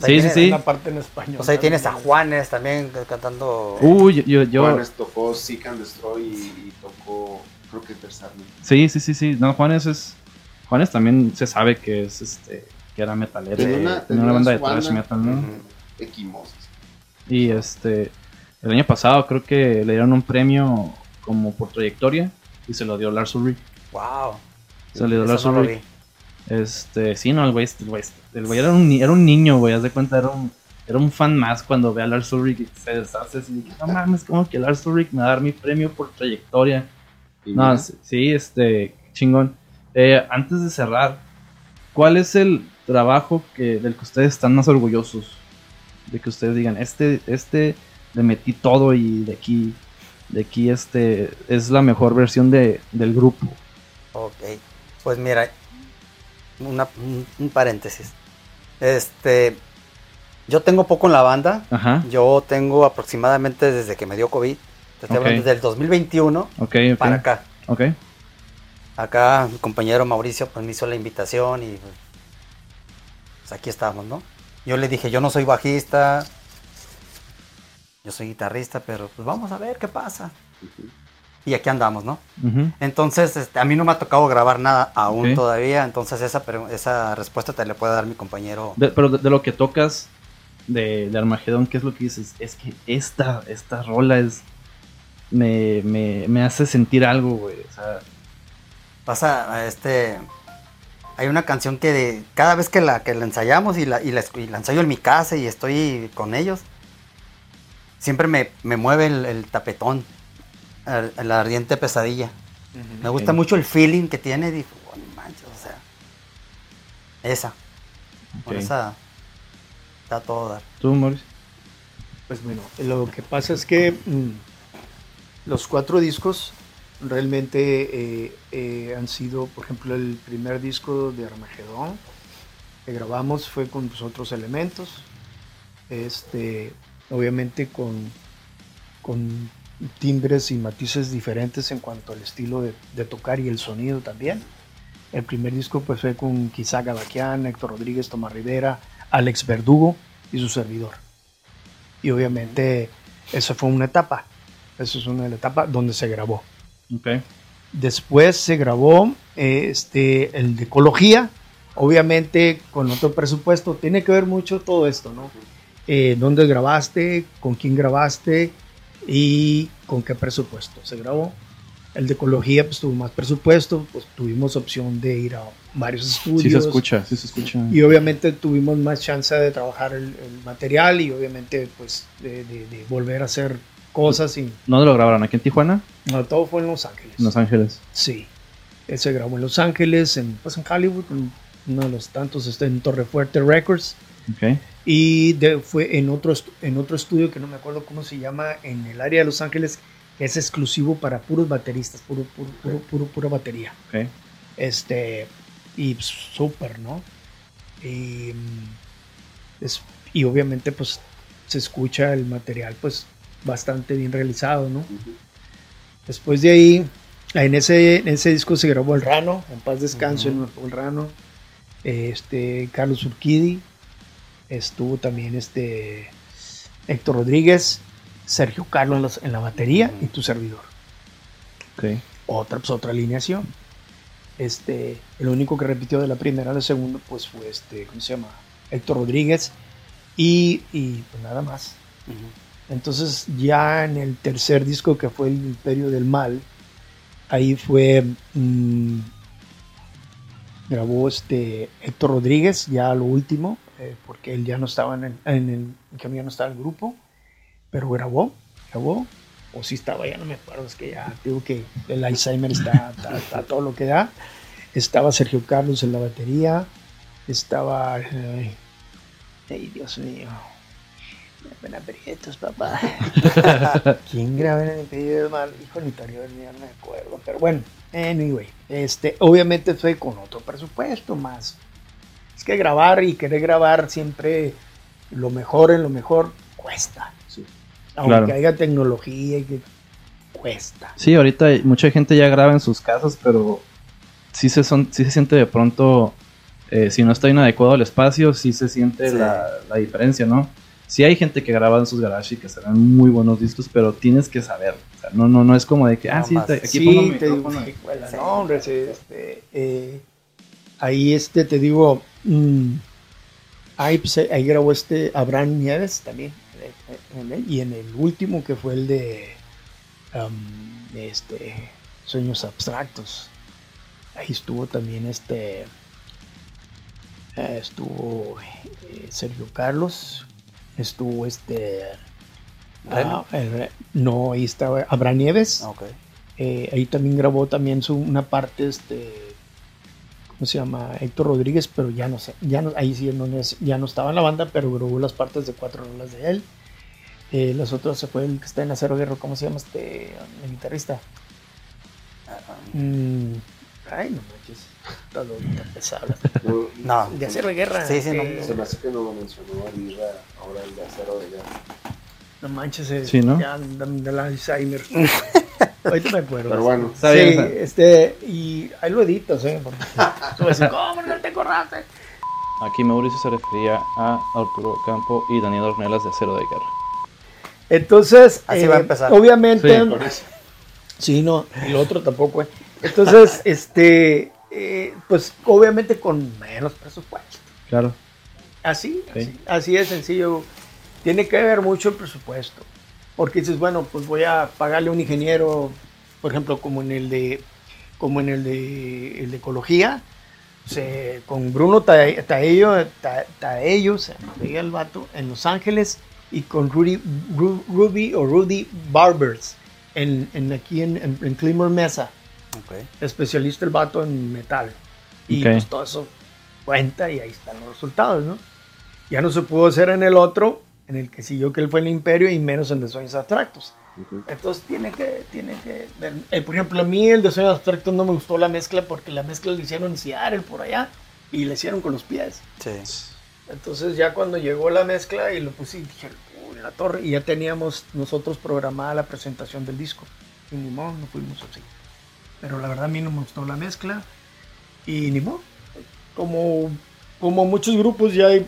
sí, sí, sí. Una parte en español. Pues ahí tienes a. Juanes también cantando. Uy, yo, yo, yo- Juanes tocó Seek and Destroy y, y tocó, creo que sí, sí, sí, sí, no, Juanes es, Juanes también se sabe que es, este, que era metalero, Tenía tenía una- una, tenía banda de thrash metal, ¿no? Equimosis. Y este, el año pasado creo que le dieron un premio como por trayectoria y se lo dio Lars Ulrich. Wow. Se le dio Lars no Ulrich. Este, sí, no, el güey, el güey, el güey era, un, era un niño, güey, haz de cuenta, era un, era un fan más cuando ve a Lars Ulrich y se deshace así, de que, no mames, como que Lars Ulrich me va a dar mi premio por trayectoria. Y No, sí, sí, este, chingón. Eh, antes de cerrar, ¿cuál es el trabajo que, del que ustedes están más orgullosos? De que ustedes digan, este, este, le metí todo y de aquí, de aquí, este, es la mejor versión de, del grupo. Ok. Pues mira, una- un, paréntesis. Este. Yo tengo poco en la banda. Ajá, Yo tengo aproximadamente desde que me dio COVID. Te estoy Ok. hablando desde el 2021 ok, ok. para acá. Ok, Acá mi compañero Mauricio pues, me hizo la invitación y pues aquí estamos, ¿no? Yo le dije, yo no soy bajista, yo soy guitarrista, pero pues vamos a ver qué pasa. Y aquí andamos, ¿no? Entonces, este, a mí no me ha tocado grabar nada aún todavía, entonces esa, esa respuesta te la puede dar mi compañero. De- pero de, de lo que tocas de, de Armagedón, ¿qué es lo que dices? Es que esta, esta rola es. Me, me, me hace sentir algo, güey. O sea, Pasa, a este... Hay una canción que de- cada vez que la, que la ensayamos y la, y, la, escu- y la ensayo en mi casa y estoy con ellos, siempre me, me mueve el, el tapetón, el- la ardiente pesadilla. Me gusta mucho el feeling que tiene, digo, "Oh, no manches, o sea, esa, ok. esa está todo dar. ¿Tú, Mauricio? Pues bueno, lo que pasa es que mm, los cuatro discos realmente eh, eh, han sido, por ejemplo, el primer disco de Armagedón que grabamos fue con otros elementos, este, obviamente con, con timbres y matices diferentes en cuanto al estilo de, de tocar y el sonido también. El primer disco pues fue con Kizaga Baquian, Héctor Rodríguez, Tomás Rivera, Alex Verdugo y su servidor. Y obviamente esa fue una etapa. Esa es una etapa donde se grabó. Ok. Después se grabó eh, este, el de ecología, obviamente con otro presupuesto. Tiene que ver mucho todo esto, ¿no? Eh, ¿Dónde grabaste? ¿Con quién grabaste? ¿Y con qué presupuesto se grabó? El de ecología pues tuvo más presupuesto, pues tuvimos opción de ir a varios estudios. Sí se escucha, sí se escucha. Y obviamente tuvimos más chance de trabajar el, el material y obviamente pues de, de- de volver a hacer cosas y ¿Dónde lo grabaron? ¿Aquí en Tijuana? no, todo fue en Los Ángeles. En Los Ángeles. Sí. Él se grabó en Los Ángeles, en, pues en Hollywood, uno de los tantos, está en Torrefuerte Records. Ok. Y de- fue en otro, en otro estudio que no me acuerdo cómo se llama, en el área de Los Ángeles, que es exclusivo para puros bateristas, puro, puro, puro, puro- pura batería. Este, y pues, súper, ¿no? Y, mm, es- y obviamente, pues, se escucha el material, pues, bastante bien realizado, ¿no? Después de ahí, en ese, en ese disco se grabó El Rano, en paz descanso, El Rano. Este, Carlos Urquidi, estuvo también este Héctor Rodríguez, Sergio Carlos en la batería y tu servidor Ok. otra, pues, otra alineación. Este, el único que repitió de la primera a la segunda, pues fue este, ¿cómo se llama? Héctor Rodríguez. Y, y, pues nada más. Entonces, ya en el tercer disco que fue El Imperio del Mal, ahí fue. mm, grabó este Héctor Rodríguez, ya lo último, eh, porque él ya no estaba en el, en el, cambio ya no estaba el grupo, pero grabó, grabó, o si estaba, ya no me acuerdo, es que ya digo que el Alzheimer está, está, está todo lo que da. Estaba Sergio Carlos en la batería, estaba, ay, ay, Dios mío, me aprietos, papá. ¿Quién graba en el del Mal? Hijo anterior, ya no me acuerdo, pero bueno, anyway, este, obviamente fue con otro presupuesto más. Es que grabar y querer grabar siempre lo mejor en lo mejor cuesta. Aunque Claro. haya tecnología y que cuesta. Sí, ahorita mucha gente ya graba en sus casas, pero sí se, son, sí se siente de pronto, eh, si no está bien adecuado el espacio, sí se siente Sí. la, la diferencia, ¿no? Sí hay gente que graba en sus garages y que se ven muy buenos discos, pero tienes que saber. O sea, no, no, no es como de que, ah, No sí, más. te- aquí sí, pongo mi te digo, Sí. no, hombre, sí, este, eh, ahí este, te digo, mm, ahí, pues, ahí grabó este Abraham Nieves también, eh, en él, y en el último que fue el de, um, de este, Sueños Abstractos, ahí estuvo también este, eh, estuvo eh, Sergio Carlos, estuvo este, ah, no, ahí estaba Abraham Nieves, eh, ahí también grabó también su, una parte, este, ¿cómo se llama? Héctor Rodríguez, pero ya no sé, ya no, ahí sí no, es- ya no estaba en la banda, pero grabó las partes de cuatro rolas de él. Eh, las otras se fue el que está en Acero Guerrero, ¿cómo se llama este el guitarrista? Mm, ay, no manches, está pesado. No, No. De Acero de Guerra. Sí, sí, no. eh, Se me hace que no lo mencionó Aguirre ahora el de acero de guerra. no manches, eh, Sí, ¿no? ya dame del Alzheimer. Ahorita me acuerdo. Pero bueno, Está sí, bien. este, y ahí lo editas, ¿eh? Porque ¿cómo no te acordaste? Aquí Mauricio se refería a Arturo Campo y Daniel Ornelas de Acero de Guerra. Entonces, Así eh, va a empezar. Obviamente, Sí, con eso. sí, no, el otro tampoco, ¿eh? Entonces, este, eh, pues obviamente con menos presupuesto. Claro. Así, Sí. así, así de sencillo. Tiene que ver mucho el presupuesto. Porque dices, bueno, pues voy a pagarle a un ingeniero, por ejemplo, como en el de, como en el de, el de ecología, se- con Bruno Tae- Taello, Ta- Taello, se veía el vato, en Los Ángeles, y con Rudy, Ru- Ruby o Rudy Barbers, en, en aquí en, en, en Climber Mesa Ok. especialista el vato en metal. Y Ok. pues todo eso cuenta y ahí están los resultados, ¿no? Ya no se pudo hacer en el otro, en el que siguió que él fue el imperio y menos en de sueños abstractos. Entonces tiene que, tiene que ver- eh, por ejemplo, a mí el de sueños abstractos no me gustó la mezcla porque la mezcla le hicieron en Seattle por allá y le hicieron con los pies. Sí. Entonces ya cuando llegó la mezcla y lo puse y dije, "Uy, la torre y ya teníamos nosotros programada la presentación del disco. Y ni modo, no fuimos así. Pero la verdad a mí no me gustó la mezcla y ni modo. Como, como muchos grupos ya hay,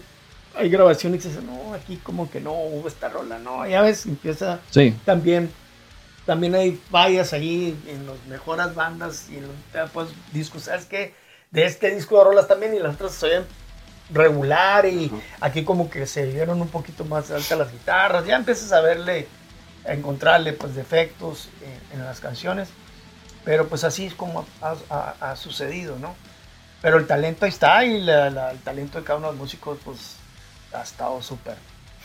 hay grabaciones y dicen, no, aquí como que no hubo esta rola, no, ya ves, empieza Sí, también también hay fallas ahí en las mejores bandas y en los pues, discos. ¿Sabes qué? De este disco de rolas también y las otras se oyen regular y aquí como que se dieron un poquito más altas las guitarras. Ya empiezas a verle, a encontrarle pues defectos en, en las canciones. Pero pues así es como ha, ha- ha sucedido, ¿no? Pero el talento ahí está y la- la- el talento de cada uno de los músicos pues ha estado súper,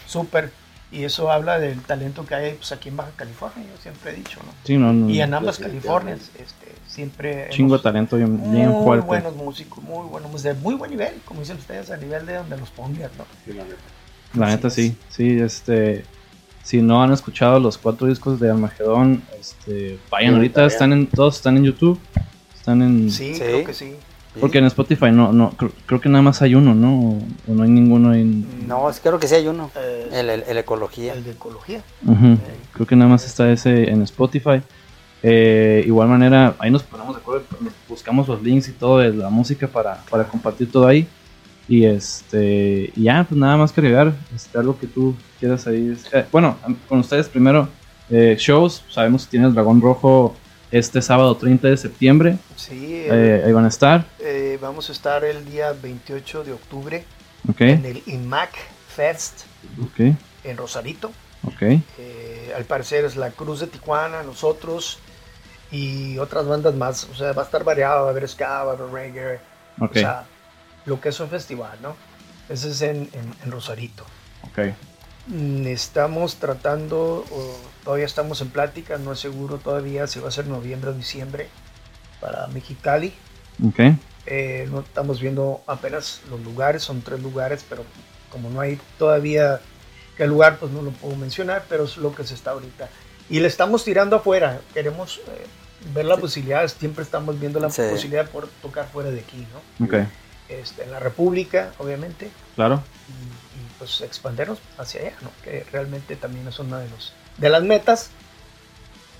súper. Y eso habla del talento que hay pues, aquí en Baja California, yo siempre he dicho, ¿no? sí, no, no. Y en ambas. Californias, este, siempre... Chingo de hemos- talento bien, bien muy fuerte. buenos músicos, muy buenos, de muy buen nivel, como dicen ustedes, a nivel de donde los pongan, ¿no? Sí, la neta. La Así neta es. sí, sí, este, si no han escuchado los cuatro discos de Armagedón, este, vayan Sí, ahorita, están en, todos están en YouTube, están en, Sí, Sí. creo que sí. Porque en Spotify no, no, creo, creo que nada más hay uno, ¿no? O, o no hay ninguno en, No, es, creo que sí hay uno. Eh, El, el, el Ecología. el de ecología. Creo que nada más está ese en Spotify. Eh, igual manera, ahí nos ponemos de acuerdo, buscamos los links y todo de la música para, para compartir todo ahí. Y este, y ya, pues nada más que agregar, este, algo que tú quieras ahí. Eh, bueno, con ustedes primero, eh, shows, sabemos que tienes Dragón Rojo este sábado 30 de septiembre, Sí, eh, ahí van a estar, eh, vamos a estar el día 28 de octubre ok, en el IMAC Fest ok, en Rosarito. ok, Eh, al parecer es la Cruz de Tijuana, nosotros y otras bandas más. O sea, va a estar variado, va a haber ska, va a haber reggae. O sea, lo que es un festival, ¿no? Ese es en, en- en Rosarito. Mm, Estamos tratando, todavía estamos en plática, no es seguro todavía si va a ser noviembre o diciembre para Mexicali. ok, Eh, no estamos viendo apenas los lugares, son tres lugares, pero como no hay todavía qué lugar, pues no lo puedo mencionar, pero es lo que se está ahorita. Y le estamos tirando afuera, queremos eh, ver las posibilidades, siempre estamos viendo la Sí. posibilidad poder tocar fuera de aquí, ¿no? ok, Este, en la República, obviamente, claro, y, y, pues expandernos hacia allá, ¿no? Que realmente también es una de, los, de las metas.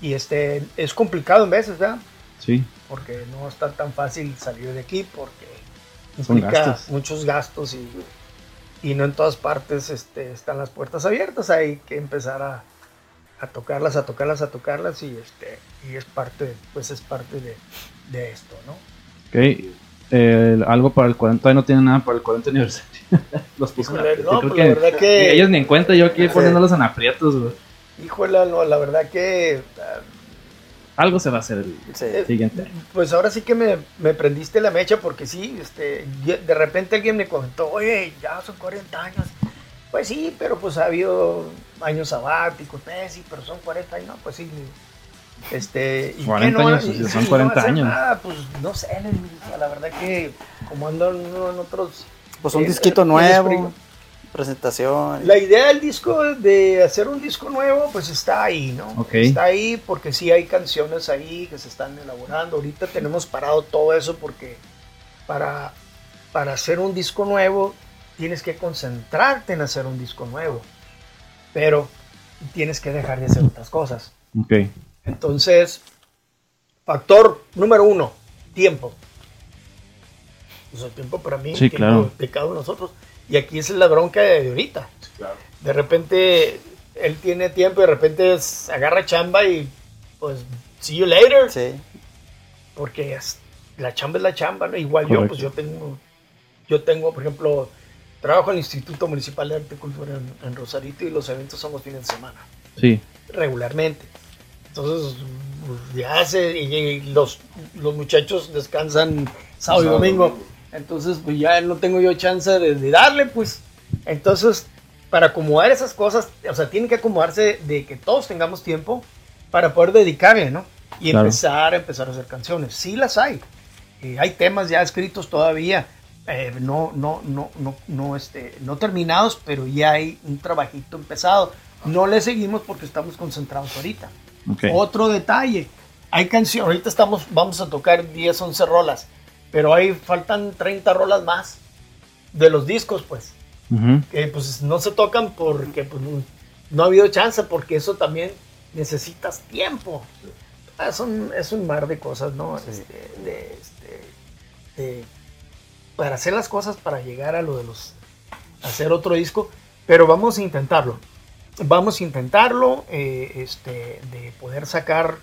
Y este, es complicado en veces, ¿verdad? sí, porque no está tan fácil salir de aquí porque implica gastos. muchos gastos y, y no en todas partes este, están las puertas abiertas, hay que empezar a, a tocarlas, a tocarlas, a tocarlas y este y es parte, pues es parte de, de esto, ¿no? ok. Eh, algo para el 40, todavía no tienen nada para el 40 aniversario. Los puse Híjole, no, creo pues la verdad que- Ellos ni en cuenta, yo aquí poniéndolos en aprietos, güey. Híjole, no, la verdad que ah, Algo se va a hacer el Sí. siguiente. Pues ahora sí que me, me prendiste la mecha porque sí, este, de repente alguien me comentó, oye, ya son 40 años. Pues sí, pero pues ha habido años sabáticos, eh, sí, pero son 40 años, no, pues sí. Este, ¿y 40 qué no? años, sí, son no 40 va a hacer años. nada, pues no sé, la- verdad que como ando en en otros... Pues un eh, disquito eh, nuevo. Presentación. La idea del disco, de hacer un disco nuevo, pues está ahí, ¿no? Está ahí porque sí hay canciones ahí que se están elaborando. Ahorita tenemos parado todo eso porque para, para hacer un disco nuevo tienes que concentrarte en hacer un disco nuevo. Pero tienes que dejar de hacer otras cosas. Entonces, factor número uno, tiempo. Pues el tiempo para mí, Sí, tiempo claro. de cada uno de nosotros. Y aquí es la bronca de ahorita. Claro. De repente él tiene tiempo y de repente agarra chamba y pues see you later. Sí. Porque es- la chamba es la chamba, ¿no? Igual yo, pues yo tengo, yo tengo, por ejemplo, trabajo en el Instituto Municipal de Arte y Cultura en, en Rosarito y los eventos son los fines de semana sí, regularmente. Entonces, pues, ya se, y, y los, los muchachos descansan sábado y domingo. domingo. Entonces, pues ya no tengo yo chance de, de darle, pues. Entonces, para acomodar esas cosas, o sea, tienen que acomodarse de que todos tengamos tiempo para poder dedicarle, ¿no? Y Claro. empezar, empezar a hacer canciones. Sí las hay. Eh, hay temas ya escritos todavía, eh, no, no, no, no, no, este, no terminados, pero ya hay un trabajito empezado. No le seguimos porque estamos concentrados ahorita. ok, Otro detalle, hay canciones, ahorita estamos, vamos a tocar 10, 11 rolas, pero ahí faltan 30 rolas más de los discos, pues, que pues no se tocan porque pues, no, ha habido chance porque eso también necesitas tiempo. Ah, Es un, es un mar de cosas, ¿no? Sí. Este, de, este, de- para hacer las cosas, para llegar a lo de los, hacer otro disco, pero vamos a intentarlo. Vamos a intentarlo, eh, este, de poder sacar,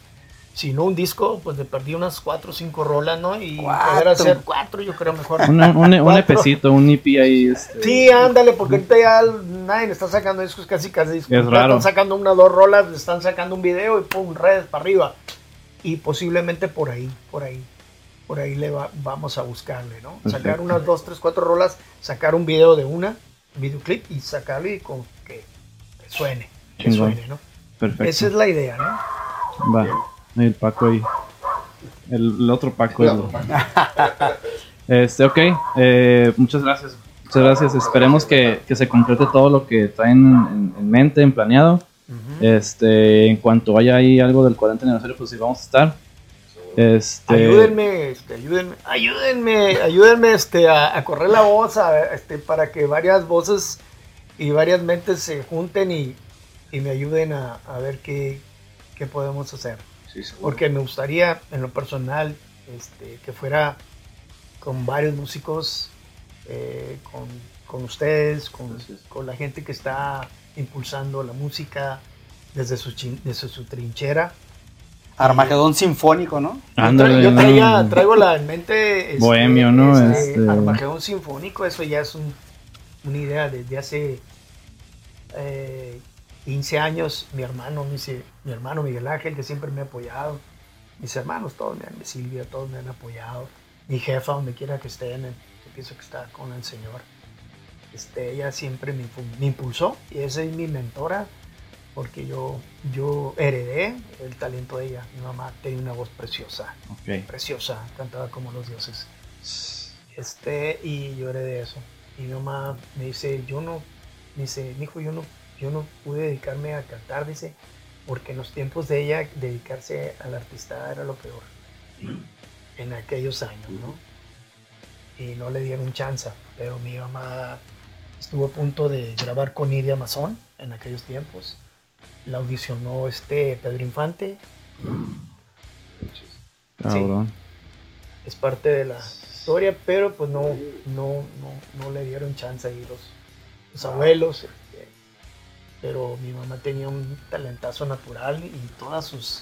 si no un disco, pues de perdí unas cuatro o cinco rolas, ¿no? Y poder hacer cuatro, yo creo mejor. Un, un, un. EPcito, un EP ahí. Este, Sí, ándale, porque ahorita ya nadie le está sacando discos casi casi discos. Es raro. Están sacando una dos rolas, le están sacando un video y pum, redes para arriba. Y posiblemente por ahí, por ahí, por ahí le va- vamos a buscarle, ¿no? Sacar Perfecto. unas dos, tres, cuatro rolas, sacar un video de una, videoclip y sacarle y con que, que suene, que Chingón. suene, ¿no? Perfecto. Esa es la idea, ¿no? Va. El Paco ahí. El, el otro Paco. el- Este, ok. eh, muchas gracias. Muchas gracias. Esperemos que, que se concrete todo lo que traen en, en mente, en planeado. Este, en cuanto haya ahí algo del 40 aniversario, pues sí vamos a estar. Este, Ayúdenme, este, ayúdenme, ayúdenme, ayúdenme este, a, a correr la voz a- este, para que varias voces y varias mentes se junten y, y me ayuden a, a ver qué, qué podemos hacer. Sí. Porque me gustaría, en lo personal, este, que fuera con varios músicos, eh, con, con ustedes, con, con la gente que está impulsando la música desde su, chin- desde su trinchera. Armagedón sinfónico, ¿no? Yo, traía, no. traigo la en mente este, Bohemio, ¿no? este, Este- Armagedón Sinfónico, eso ya es un- una idea desde hace eh, 15 años. Mi hermano, mi, mi hermano Miguel Ángel, que siempre me ha apoyado. Mis hermanos, todos me han, Silvia, todos me han apoyado. Mi jefa, donde quiera que estén, yo pienso que está con el Señor. Este, ella siempre me, me impulsó y esa es mi mentora porque yo, yo heredé el talento de ella. Mi mamá tenía una voz preciosa, preciosa, cantaba como los dioses. Este, y yo heredé eso. Y mi mamá me dice, yo no, me dice, hijo, yo no, yo no pude dedicarme a cantar, dice, porque en los tiempos de ella dedicarse al artista era lo peor. En aquellos años, ¿no? Y no le dieron chance, pero mi mamá estuvo a punto de grabar con Nidia Mazón en aquellos tiempos. La audicionó este Pedro Infante, Cabrón. es parte de la historia, pero pues no, no, no, no le dieron chance ahí los, los abuelos. Pero mi mamá tenía un talentazo natural y todas sus,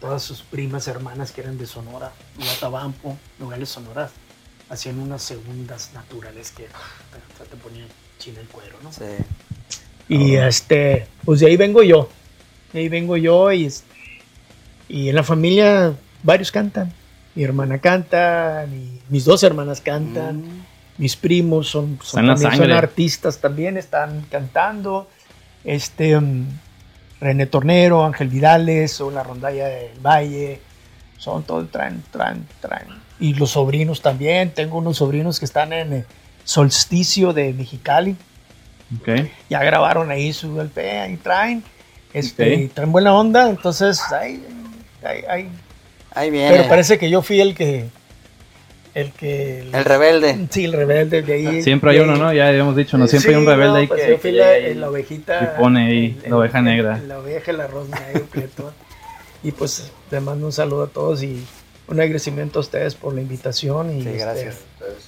todas sus primas hermanas que eran de Sonora, Guatabampo, Nogales Sonoras, hacían unas segundas naturales que te, te ponían chino el cuero, ¿no? Sí. Y este, pues de ahí vengo yo. De ahí vengo yo y, y en la familia varios cantan. Mi hermana canta, mi- mis dos hermanas cantan, Mm. mis primos son, son, también son artistas también, están cantando. Este mm, René Tornero, Ángel Vidales, son la rondalla del Valle, son todos traen, traen, traen. Y los sobrinos también, tengo unos sobrinos que están en eh, Solsticio de Mexicali Ok. ya grabaron ahí su LP, ahí traen, este, Ok. y traen buena onda, entonces ahí, ahí- ahí- Ahí viene. pero parece que yo fui el que, el que, El rebelde. sí, el rebelde de ahí. Siempre hay de uno, ahí. ¿no? Ya habíamos dicho, ¿no? Siempre hay un rebelde no, ahí pues que, yo fui que la, la ovejita. y pone ahí la oveja negra. La oveja, el arroz negro, prieto. Y pues te mando un saludo a todos y un agradecimiento a ustedes por la invitación. Y Sí, este, gracias.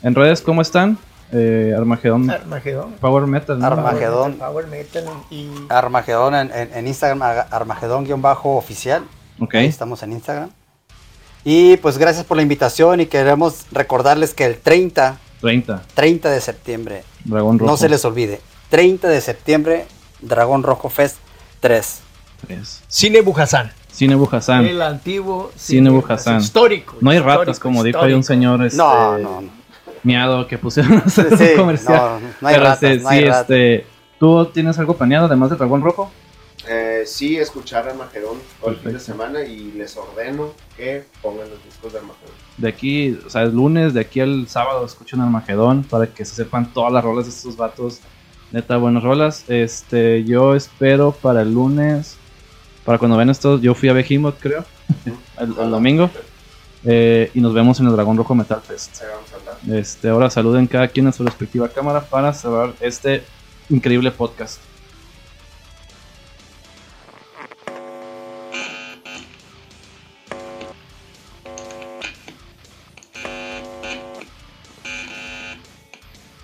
En redes, ¿cómo están? Eh, Armagedón. Armagedón. Power Metal, ¿no? Armagedón. Power Metal y Armagedón en, en- en Instagram, Ar- Armagedón-oficial. Ok. Ahí estamos en Instagram. Y pues gracias por la invitación y queremos recordarles que el 30, 30. 30 de septiembre, Dragón Rojo. no se les olvide, 30 de septiembre, Dragón Rojo Fest 3. Tres. Cine Bujasán. Cine Bujasán. El antiguo Cine Bujasán. Histórico. No hay histórico, ratas, como dijo ahí un señor este, No, no, no. miado que pusieron a hacer Sí, un comercial. no, no hay Pero ratas, sí, no hay sí, ratas. este, ¿tú tienes algo planeado además de Dragón Rojo? Eh, sí, escuchar Armagedón todo el fin de semana y les ordeno que pongan los discos de Armagedón. De aquí, o sea, el lunes, de aquí al sábado, escuchen Armagedón para que se sepan todas las rolas de estos vatos. Neta, buenas rolas. Este, yo espero para el lunes, para cuando vean esto, yo fui a Behemoth, creo, el, el domingo. Eh, y nos vemos en el Dragón Rojo Metal Fest. Este, ahora saluden cada quien en su respectiva cámara para cerrar este increíble podcast.